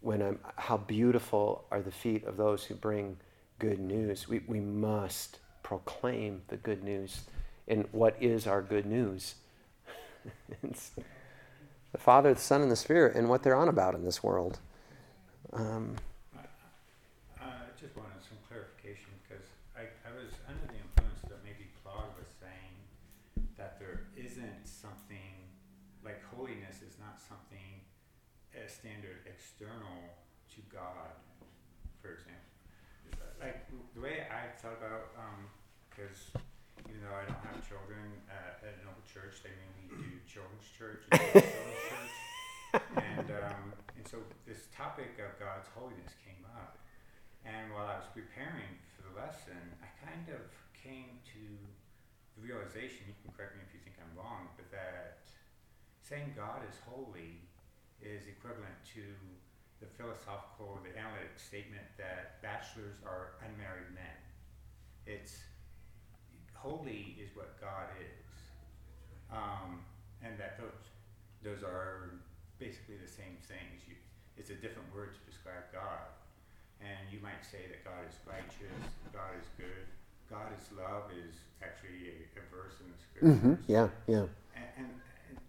S1: when I'm, how beautiful are the feet of those who bring good news. We, we must proclaim the good news. And what is our good news? <laughs> it's the Father, the Son, and the Spirit, and what they're on about in this world. Um,
S3: Uh, just wanted some clarification because I, I was under the influence that maybe Claude was saying that there isn't something like holiness is not something a standard external to God, for example. Like the way I thought about, because even though I don't have children uh, at Noble Church, they mainly do children's church. children's church. <laughs> And, um, and so this topic of God's holiness came up. And while I was preparing for the lesson, I kind of came to the realization, you can correct me if you think I'm wrong, but that saying God is holy is equivalent to the philosophical, the analytic statement that bachelors are unmarried men. It's holy is what God is. Um, and that those, those are basically the same things. You, it's a different word to describe God. And you might say that God is righteous, God is good, God is love is actually a, a verse in the scriptures.
S1: yeah, yeah.
S3: And, and,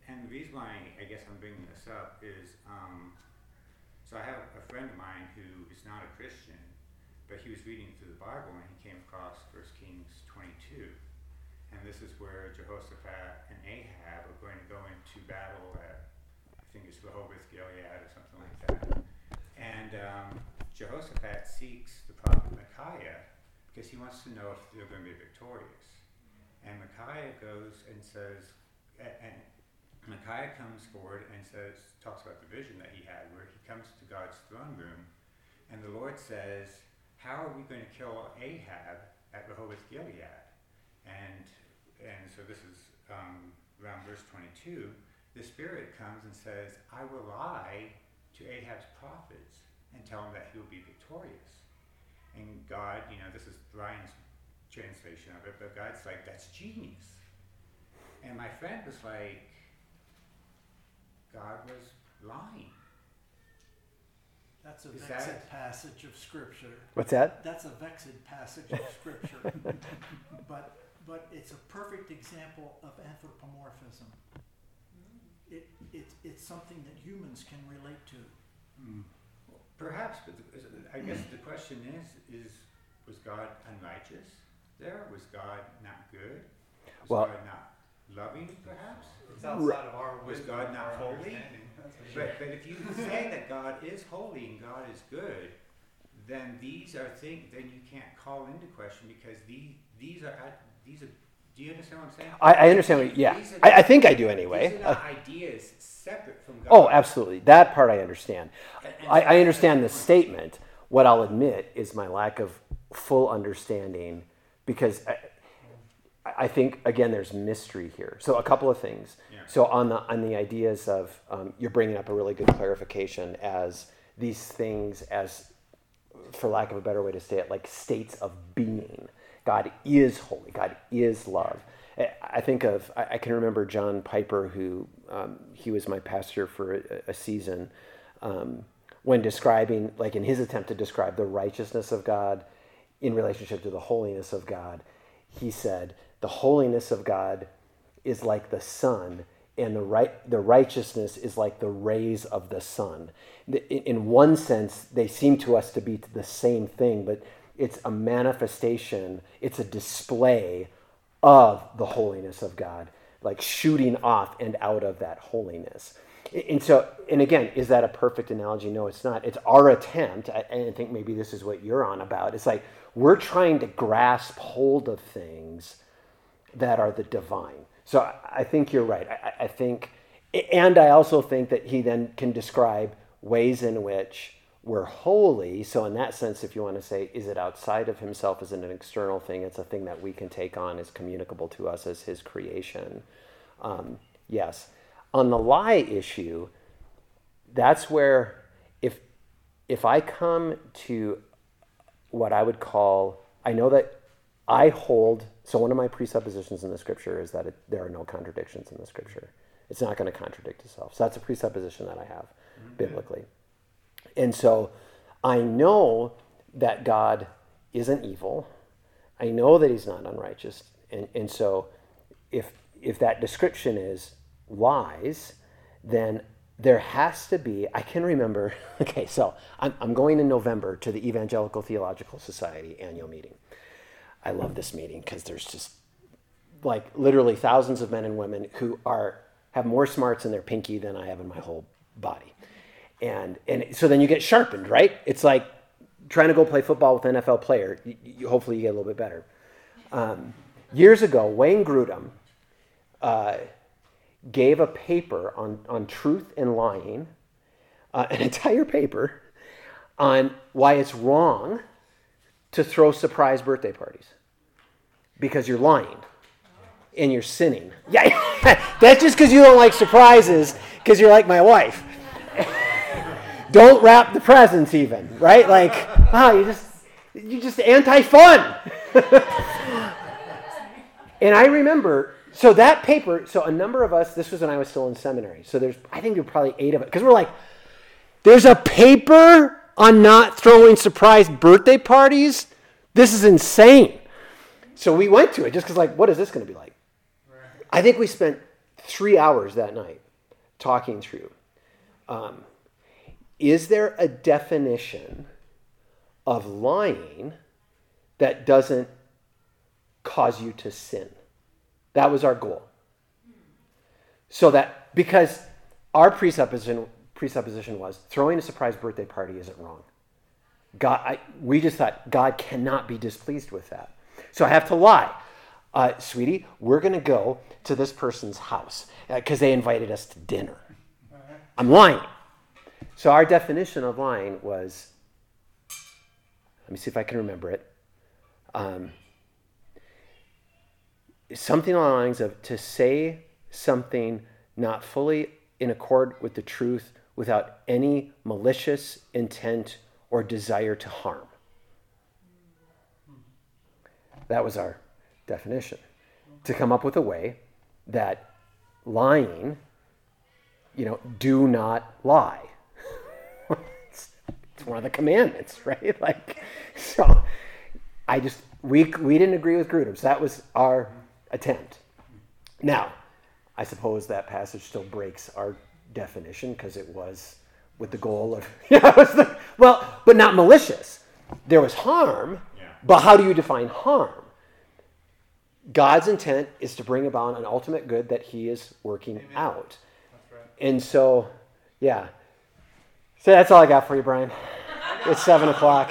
S3: and the reason why I guess I'm bringing this up is um, so I have a friend of mine who is not a Christian, but he was reading through the Bible and he came across 1 Kings 22. And this is where Jehoshaphat Ahab are going to go into battle at, I think it's Rehoboth Gilead or something like that. And um, Jehoshaphat seeks the prophet Micaiah because he wants to know if they're going to be victorious. And Micaiah goes and says, and Micaiah comes forward and says, talks about the vision that he had, where he comes to God's throne room, and the Lord says, "How are we going to kill Ahab at Rehoboth Gilead?" And and so this is um, around verse 22. The Spirit comes and says, "I will lie to Ahab's prophets and tell him that he will be victorious." And God, you know, this is Ryan's translation of it, but God's like, "That's genius." And my friend was like, God was lying.
S2: That's a
S3: Is
S2: vexed
S3: that-
S2: passage of scripture.
S1: What's that?
S2: That's a vexed passage of scripture. <laughs> But, but it's a perfect example of anthropomorphism. Mm. It, it's, it's something that humans can relate to. Hmm.
S3: Perhaps, but the, I guess the question is: Is was God unrighteous there? Was God not good? Was
S1: Well-
S3: God not loving? Perhaps.
S4: It's outside of our
S3: Was
S4: wisdom,
S3: God not holy?
S4: understanding. That's for sure.
S3: But, but if you <laughs> say that God is holy and God is good, then these are things. Then you can't call into question because these these are at- these are. Do you understand what I'm saying?
S1: I, I understand what, yeah.
S3: Are
S1: I, I think I do anyway. Uh,
S3: ideas separate from God.
S1: oh, absolutely. That part I understand.
S3: And- and
S1: I, I understand the statement. What I'll admit is my lack of full understanding because I, I think again there's mystery here. So a couple of things.
S3: Yeah.
S1: So on the on the ideas of um, you're bringing up a really good clarification as these things as for lack of a better way to say it like states of being. God is holy. God is love. I- think of I can remember John Piper who um, he was my pastor for a, a season. Um, when describing, like in his attempt to describe the righteousness of God in relationship to the holiness of God, he said, The holiness of God is like the sun, and the, right, the righteousness is like the rays of the sun. In one sense, they seem to us to be the same thing, but it's a manifestation, it's a display of the holiness of God, like shooting off and out of that holiness. And so, and again, is that a perfect analogy? No, it's not. It's our attempt, and I think maybe this is what you're on about. It's like we're trying to grasp hold of things that are the divine. So I- think you're right. I- I think, and I also think that he then can describe ways in which we're holy. So in that sense, if you want to say, is it outside of himself? It an external thing? It's a thing that we can take on, is communicable to us as his creation. Um, Yes. On the lie issue, that's where if if I come to what I would call, I know that I hold. So one of my presuppositions in the scripture is that it, there are no contradictions in the scripture. It's not going to contradict itself. So that's a presupposition that I have biblically. And so I know that God isn't evil. I know that he's not unrighteous. And, and so if, if that description is lies, then there has to be, I can remember, <laughs> okay, so I'm, I'm going in November to the Evangelical Theological Society annual meeting. I love this meeting because there's just like literally thousands of men and women who are have more smarts in their pinky than I have in my whole body. And and so then you get sharpened, right? It's like trying to go play football with an NFL player. You, you, hopefully you get a little bit better. Um, years ago, Wayne Grudem uh, gave a paper on, on truth and lying, uh, <laughs> an entire paper on why it's wrong to throw surprise birthday parties because you're lying and you're sinning. Yeah, <laughs> that's just because you don't like surprises because you're like my wife. Don't wrap the presents even, right? Like, <laughs> ah, you just you just anti-fun. <laughs> and I remember, so that paper, so a number of us, this was when I was still in seminary. So there's, I think there were probably eight of it, because we're like, there's a paper on not throwing surprise birthday parties. This is insane. So we went to it just because, like, what is this going to be like? I think we spent three hours that night talking through. Um, is there a definition of lying that doesn't cause you to sin? That was our goal. So that, because our presupposition, presupposition was throwing a surprise birthday party isn't wrong. God, I, we just thought God cannot be displeased with that. So I have to lie. Uh, sweetie, we're going to go to this person's house because uh, they invited us to dinner. I'm lying. So our definition of lying was let me see if I can remember it. Um, something along the lines of to say something not fully in accord with the truth without any malicious intent or desire to harm. That was our definition. To come up with a way that lying, you know, do not lie. One of the commandments, <laughs> right? Like, so I just, we, we didn't agree with Grudem. So that was our attempt. Now, I suppose that passage still breaks our definition because it was with the goal of, <laughs> yeah, the, well, but not malicious. There was harm, yeah. but how do you define harm? God's intent is to bring about an ultimate good that He is working Amen. out. Right. And so, yeah. So that's all I got for you, Brian. It's seven o'clock.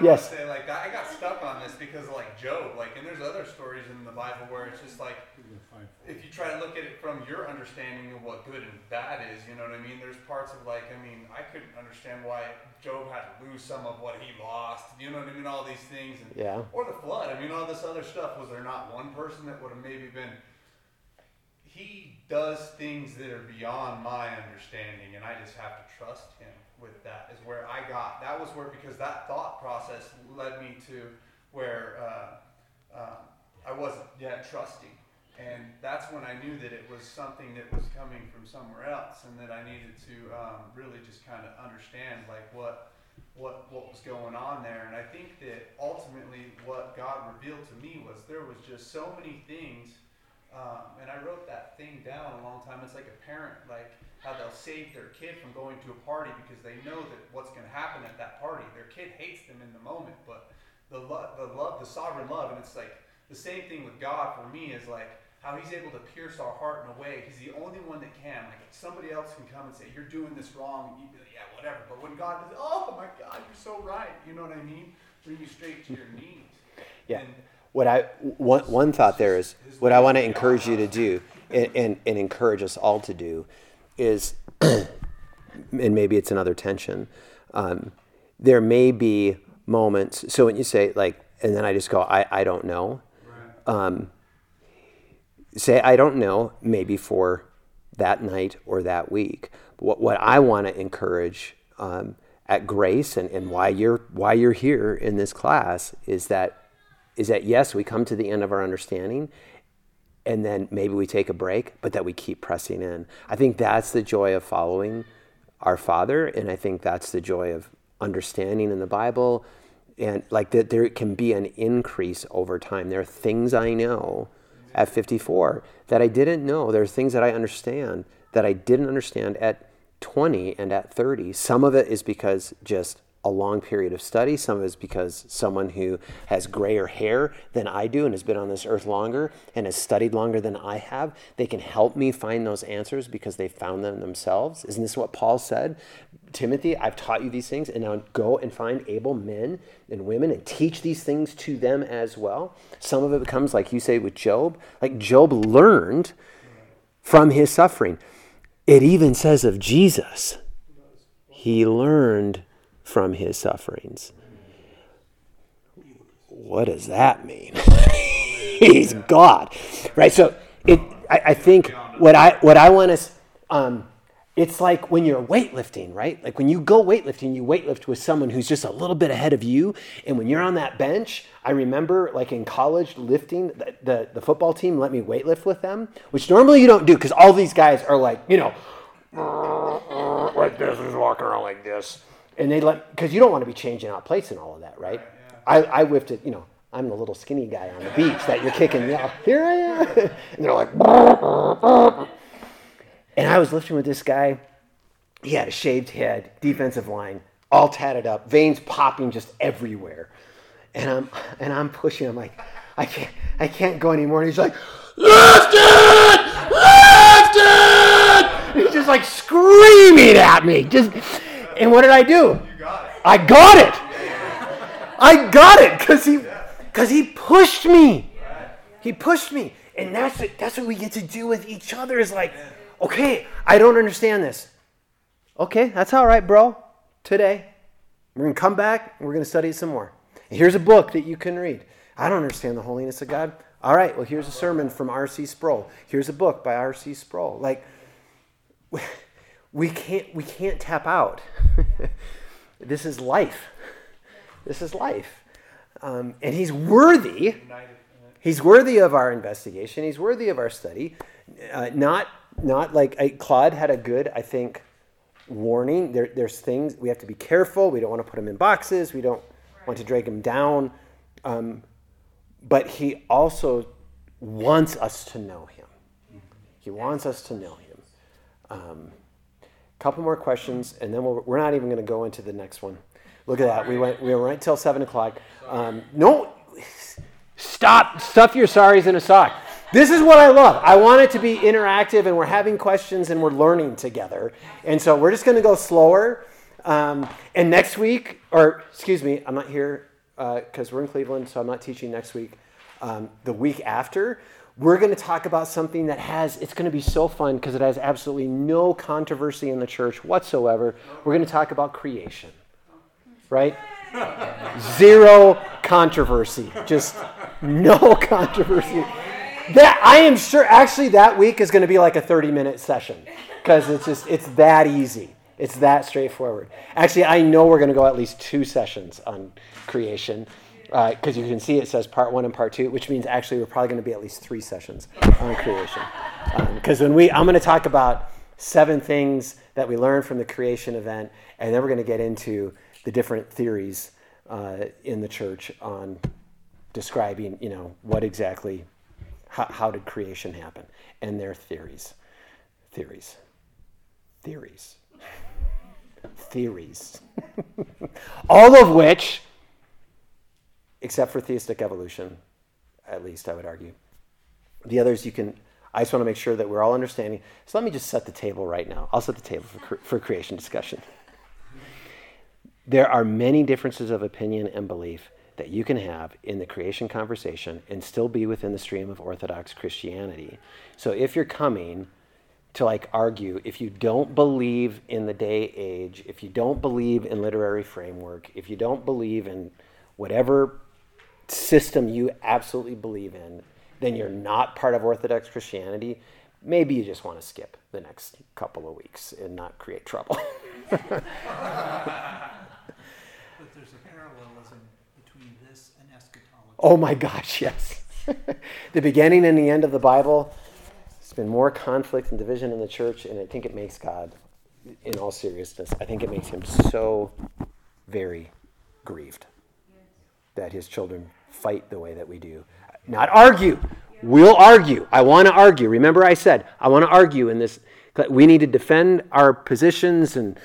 S1: Yes.
S4: Say, like, I got stuck on this because of like Job, like, and there's other stories in the Bible where it's just like, if you try to look at it from your understanding of what good and bad is, you know what I mean? There's parts of like, I mean, I couldn't understand why Job had to lose some of what he lost. You know what I mean? All these things, and,
S1: yeah.
S4: Or the flood. I mean, all this other stuff. Was there not one person that would have maybe been? He does things that are beyond my understanding, and I just have to trust him with that. Is where I got. That was where because that thought process led me to where uh, uh, I wasn't yet trusting and that's when I knew that it was something that was coming from somewhere else, and that I needed to um, really just kind of understand like what what what was going on there. And I think that ultimately what God revealed to me was there was just so many things. Um, and I wrote that thing down a long time. It's like a parent, like how they'll save their kid from going to a party because they know that what's going to happen at that party. Their kid hates them in the moment, but the love, the love, the sovereign love, and it's like the same thing with God for me is like how he's able to pierce our heart in a way. He's the only one that can. Like somebody else can come and say, You're doing this wrong, be like, Yeah, whatever. But when God does, Oh my God, you're so right. You know what I mean? Bring you straight to your knees.
S1: Yeah. And what I one, one thought there is what I want to encourage you to do and, and, and encourage us all to do is <clears throat> and maybe it's another tension. Um, there may be moments so when you say like and then I just go, I, I don't know. Um, say I don't know, maybe for that night or that week. What, what I want to encourage um, at Grace and, and why you're why you're here in this class is that is that yes, we come to the end of our understanding and then maybe we take a break, but that we keep pressing in. I think that's the joy of following our Father, and I think that's the joy of understanding in the Bible, and like that there can be an increase over time. There are things I know at 54 that I didn't know. There are things that I understand that I didn't understand at 20 and at 30. Some of it is because just a long period of study. Some of it is because someone who has grayer hair than I do and has been on this earth longer and has studied longer than I have, they can help me find those answers because they found them themselves. Isn't this what Paul said? Timothy, I've taught you these things, and now go and find able men and women and teach these things to them as well. Some of it becomes, like you say with Job, like Job learned from his suffering. It even says of Jesus, he learned from his sufferings. What does that mean? <laughs> He's God, right? So it, I, I, think what I what I want to, um, it's like when you're weightlifting, right? Like when you go weightlifting, you weightlift with someone who's just a little bit ahead of you, and when you're on that bench, I remember like in college lifting, the the, the football team let me weightlift with them, which normally you don't do because all these guys are like you know <laughs> like this, is walking around like this and they let because you don't want to be changing out plates and all of that, right? right yeah. I, I whipped it, you know. I'm the little skinny guy on the beach that you're kicking. Yeah, Here I am, <laughs> and they're like, <laughs> and I was lifting with this guy. He had a shaved head, defensive line, all tatted up, veins popping just everywhere, and I'm and I'm pushing. I'm like, I can't, I can't go anymore. And he's like, lift it, lift it. he's just like screaming at me, just and what did I do? Got I got it. I got it because he because he pushed me. He pushed me. And that's what, that's what we get to do with each other is like, okay, I don't understand this. Okay, that's all right, bro. Today, we're to come back and we're to study some more. here's a book that you can read. I don't understand the holiness of God. All right, well, here's a sermon from R.C. Sproul. Here's a book by R.C. Sproul. Like, <laughs> we can't we can't tap out. <laughs> this is life. This is life, um, and he's worthy. He's worthy of our investigation. He's worthy of our study. Uh, not not like I, Claude had a good, I think, warning. There, there's things we have to be careful. We don't want to put him in boxes. We don't want to drag him down. Um, but he also wants us to know him. He wants us to know him. Um, couple more questions, and then we we are not even going to go into the next one. Look at that. We went we went right till seven o'clock. Um, no, stop. Stuff your sorries in a sock. This is what I love. I want it to be interactive, and we're having questions and we're learning together. And so we're just going to go slower. Um, and next week, or excuse me, I'm not here because uh, we're in Cleveland, so I'm not teaching next week. Um, the week after, we're going to talk about something that has, it's going to be so fun because it has absolutely no controversy in the church whatsoever. We're going to talk about creation, right? <laughs> Zero controversy, just no <laughs> controversy. That I am sure actually that week is going to be like a 30 minute session because it's just it's that easy. It's that straightforward. Actually, I know we're going to go at least two sessions on creation because uh, you can see it says part one and part two, which means actually we're probably going to be at least three sessions on creation. Because um, when we, I'm going to talk about seven things that we learned from the creation event, and then we're going to get into the different theories uh, in the church on describing, you know, what exactly, how, how did creation happen, and their theories, theories, theories, theories, <laughs> all of which except for theistic evolution, at least I would argue. The others you can, I just want to make sure that we're all understanding. So let me just set the table right now. I'll set the table for, for creation discussion. There are many differences of opinion and belief that you can have in the creation conversation and still be within the stream of Orthodox Christianity. So if you're coming to like argue, if you don't believe in the day age, if you don't believe in literary framework, if you don't believe in whatever system you absolutely believe in, then you're not part of Orthodox Christianity. maybe you just want to skip the next couple of weeks and not create trouble. <laughs>
S2: But there's a parallelism between this and eschatology.
S1: oh my gosh, yes. <laughs> the beginning and the end of the Bible, there's been more conflict and division in the church, and I think it makes God, in all seriousness, I think it makes him so very grieved that his children fight the way that we do. Not argue. We'll argue. I want to argue. Remember, I said, I want to argue in this. We need to defend our positions, and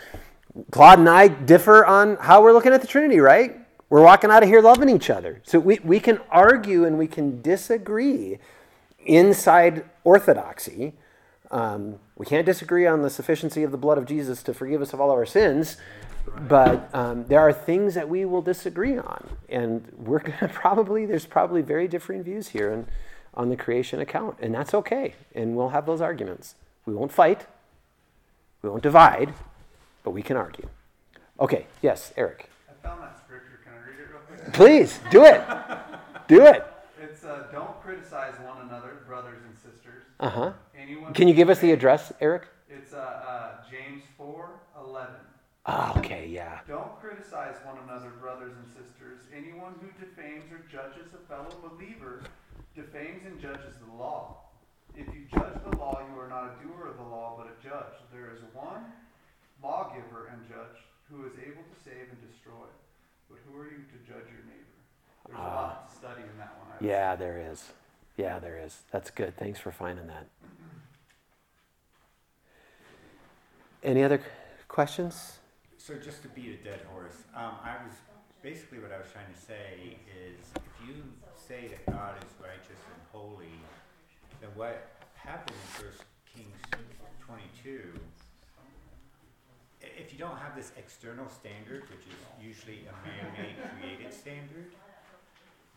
S1: Claude and I differ on how we're looking at the Trinity, right? We're walking out of here loving each other. So we, we can argue and we can disagree inside orthodoxy. Um, we can't disagree on the sufficiency of the blood of Jesus to forgive us of all our sins, but um, there are things that we will disagree on, and we're gonna <laughs> probably there's probably very differing views here on, on the creation account, and that's okay. And we'll have those arguments. We won't fight, we won't divide, but we can argue. Okay, yes, Eric.
S4: I found that scripture. Can I read it real quick?
S1: Please do it. <laughs> Do it.
S4: It's uh, don't criticize one another, brothers and sisters.
S1: Uh huh.
S4: Anyone.
S1: Can you give us the address, Eric?
S4: It's uh, uh,
S1: Ah, okay, yeah.
S4: Don't criticize one another, brothers and sisters. Anyone who defames or judges a fellow believer defames and judges the law. If you judge the law, you are not a doer of the law, but a judge. There is one lawgiver and judge who is able to save and destroy. But who are you to judge your neighbor? There's a lot to study in that one. I would
S1: Yeah, there is. Yeah, there is. That's good. Thanks for finding that. <laughs> Any other questions?
S3: So just to beat a dead horse, um, I was, basically what I was trying to say is, if you say that God is righteous and holy, then what happened in First Kings twenty-two, if you don't have this external standard, which is usually a man-made created standard,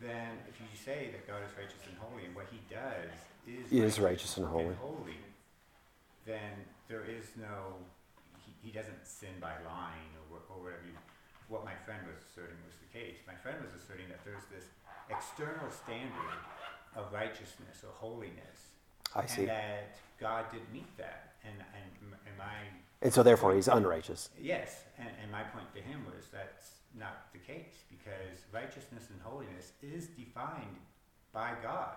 S3: then if you say that God is righteous and holy, and what he does is
S1: He is righteous and holy.
S3: holy, then there is no, he, doesn't sin by lying or, or whatever you, what my friend was asserting was the case. My friend was asserting that there's this external standard of righteousness or holiness.
S1: I see.
S3: And that God didn't meet that. And, and, and my,
S1: And so therefore he's unrighteous.
S3: yes, and, and my point to him was that's not the case because righteousness and holiness is defined by God.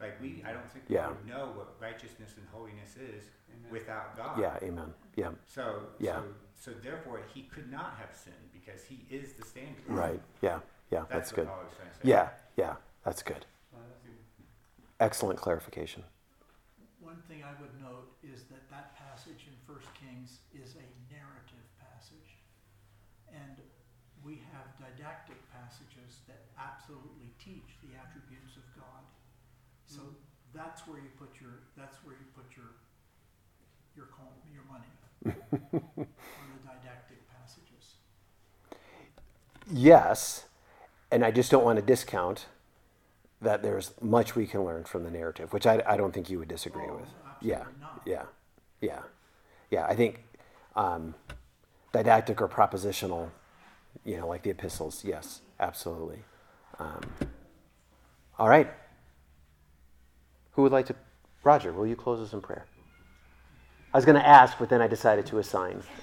S3: Like we, I don't think we
S1: Yeah.
S3: would know what righteousness and holiness is
S4: Amen.
S3: without God.
S1: Yeah, amen. Yeah,
S3: So,
S1: Yeah.
S3: so, so therefore, he could not have sinned because he is the standard.
S1: right. Yeah, yeah, that's
S3: That's,
S1: good.
S3: Paul was trying to say.
S1: Yeah, yeah, that's good.
S4: That's good.
S1: Excellent clarification.
S2: One thing I would note is that that passage in First Kings is a narrative passage. And we have didactic passages that absolutely teach the attributes So that's where you put your, that's where you put your, your, your money <laughs> on the didactic passages.
S1: Yes, and I just don't want to discount that there's much we can learn from the narrative, which I, I don't think you would disagree
S2: Oh,
S1: with. Yeah,
S2: not.
S1: yeah, yeah, yeah. I think um, didactic or propositional, you know, like the epistles. Yes, absolutely. Um, all right. Who would like to? Roger, will you close us in prayer? I was going to ask, but then I decided to assign. <laughs>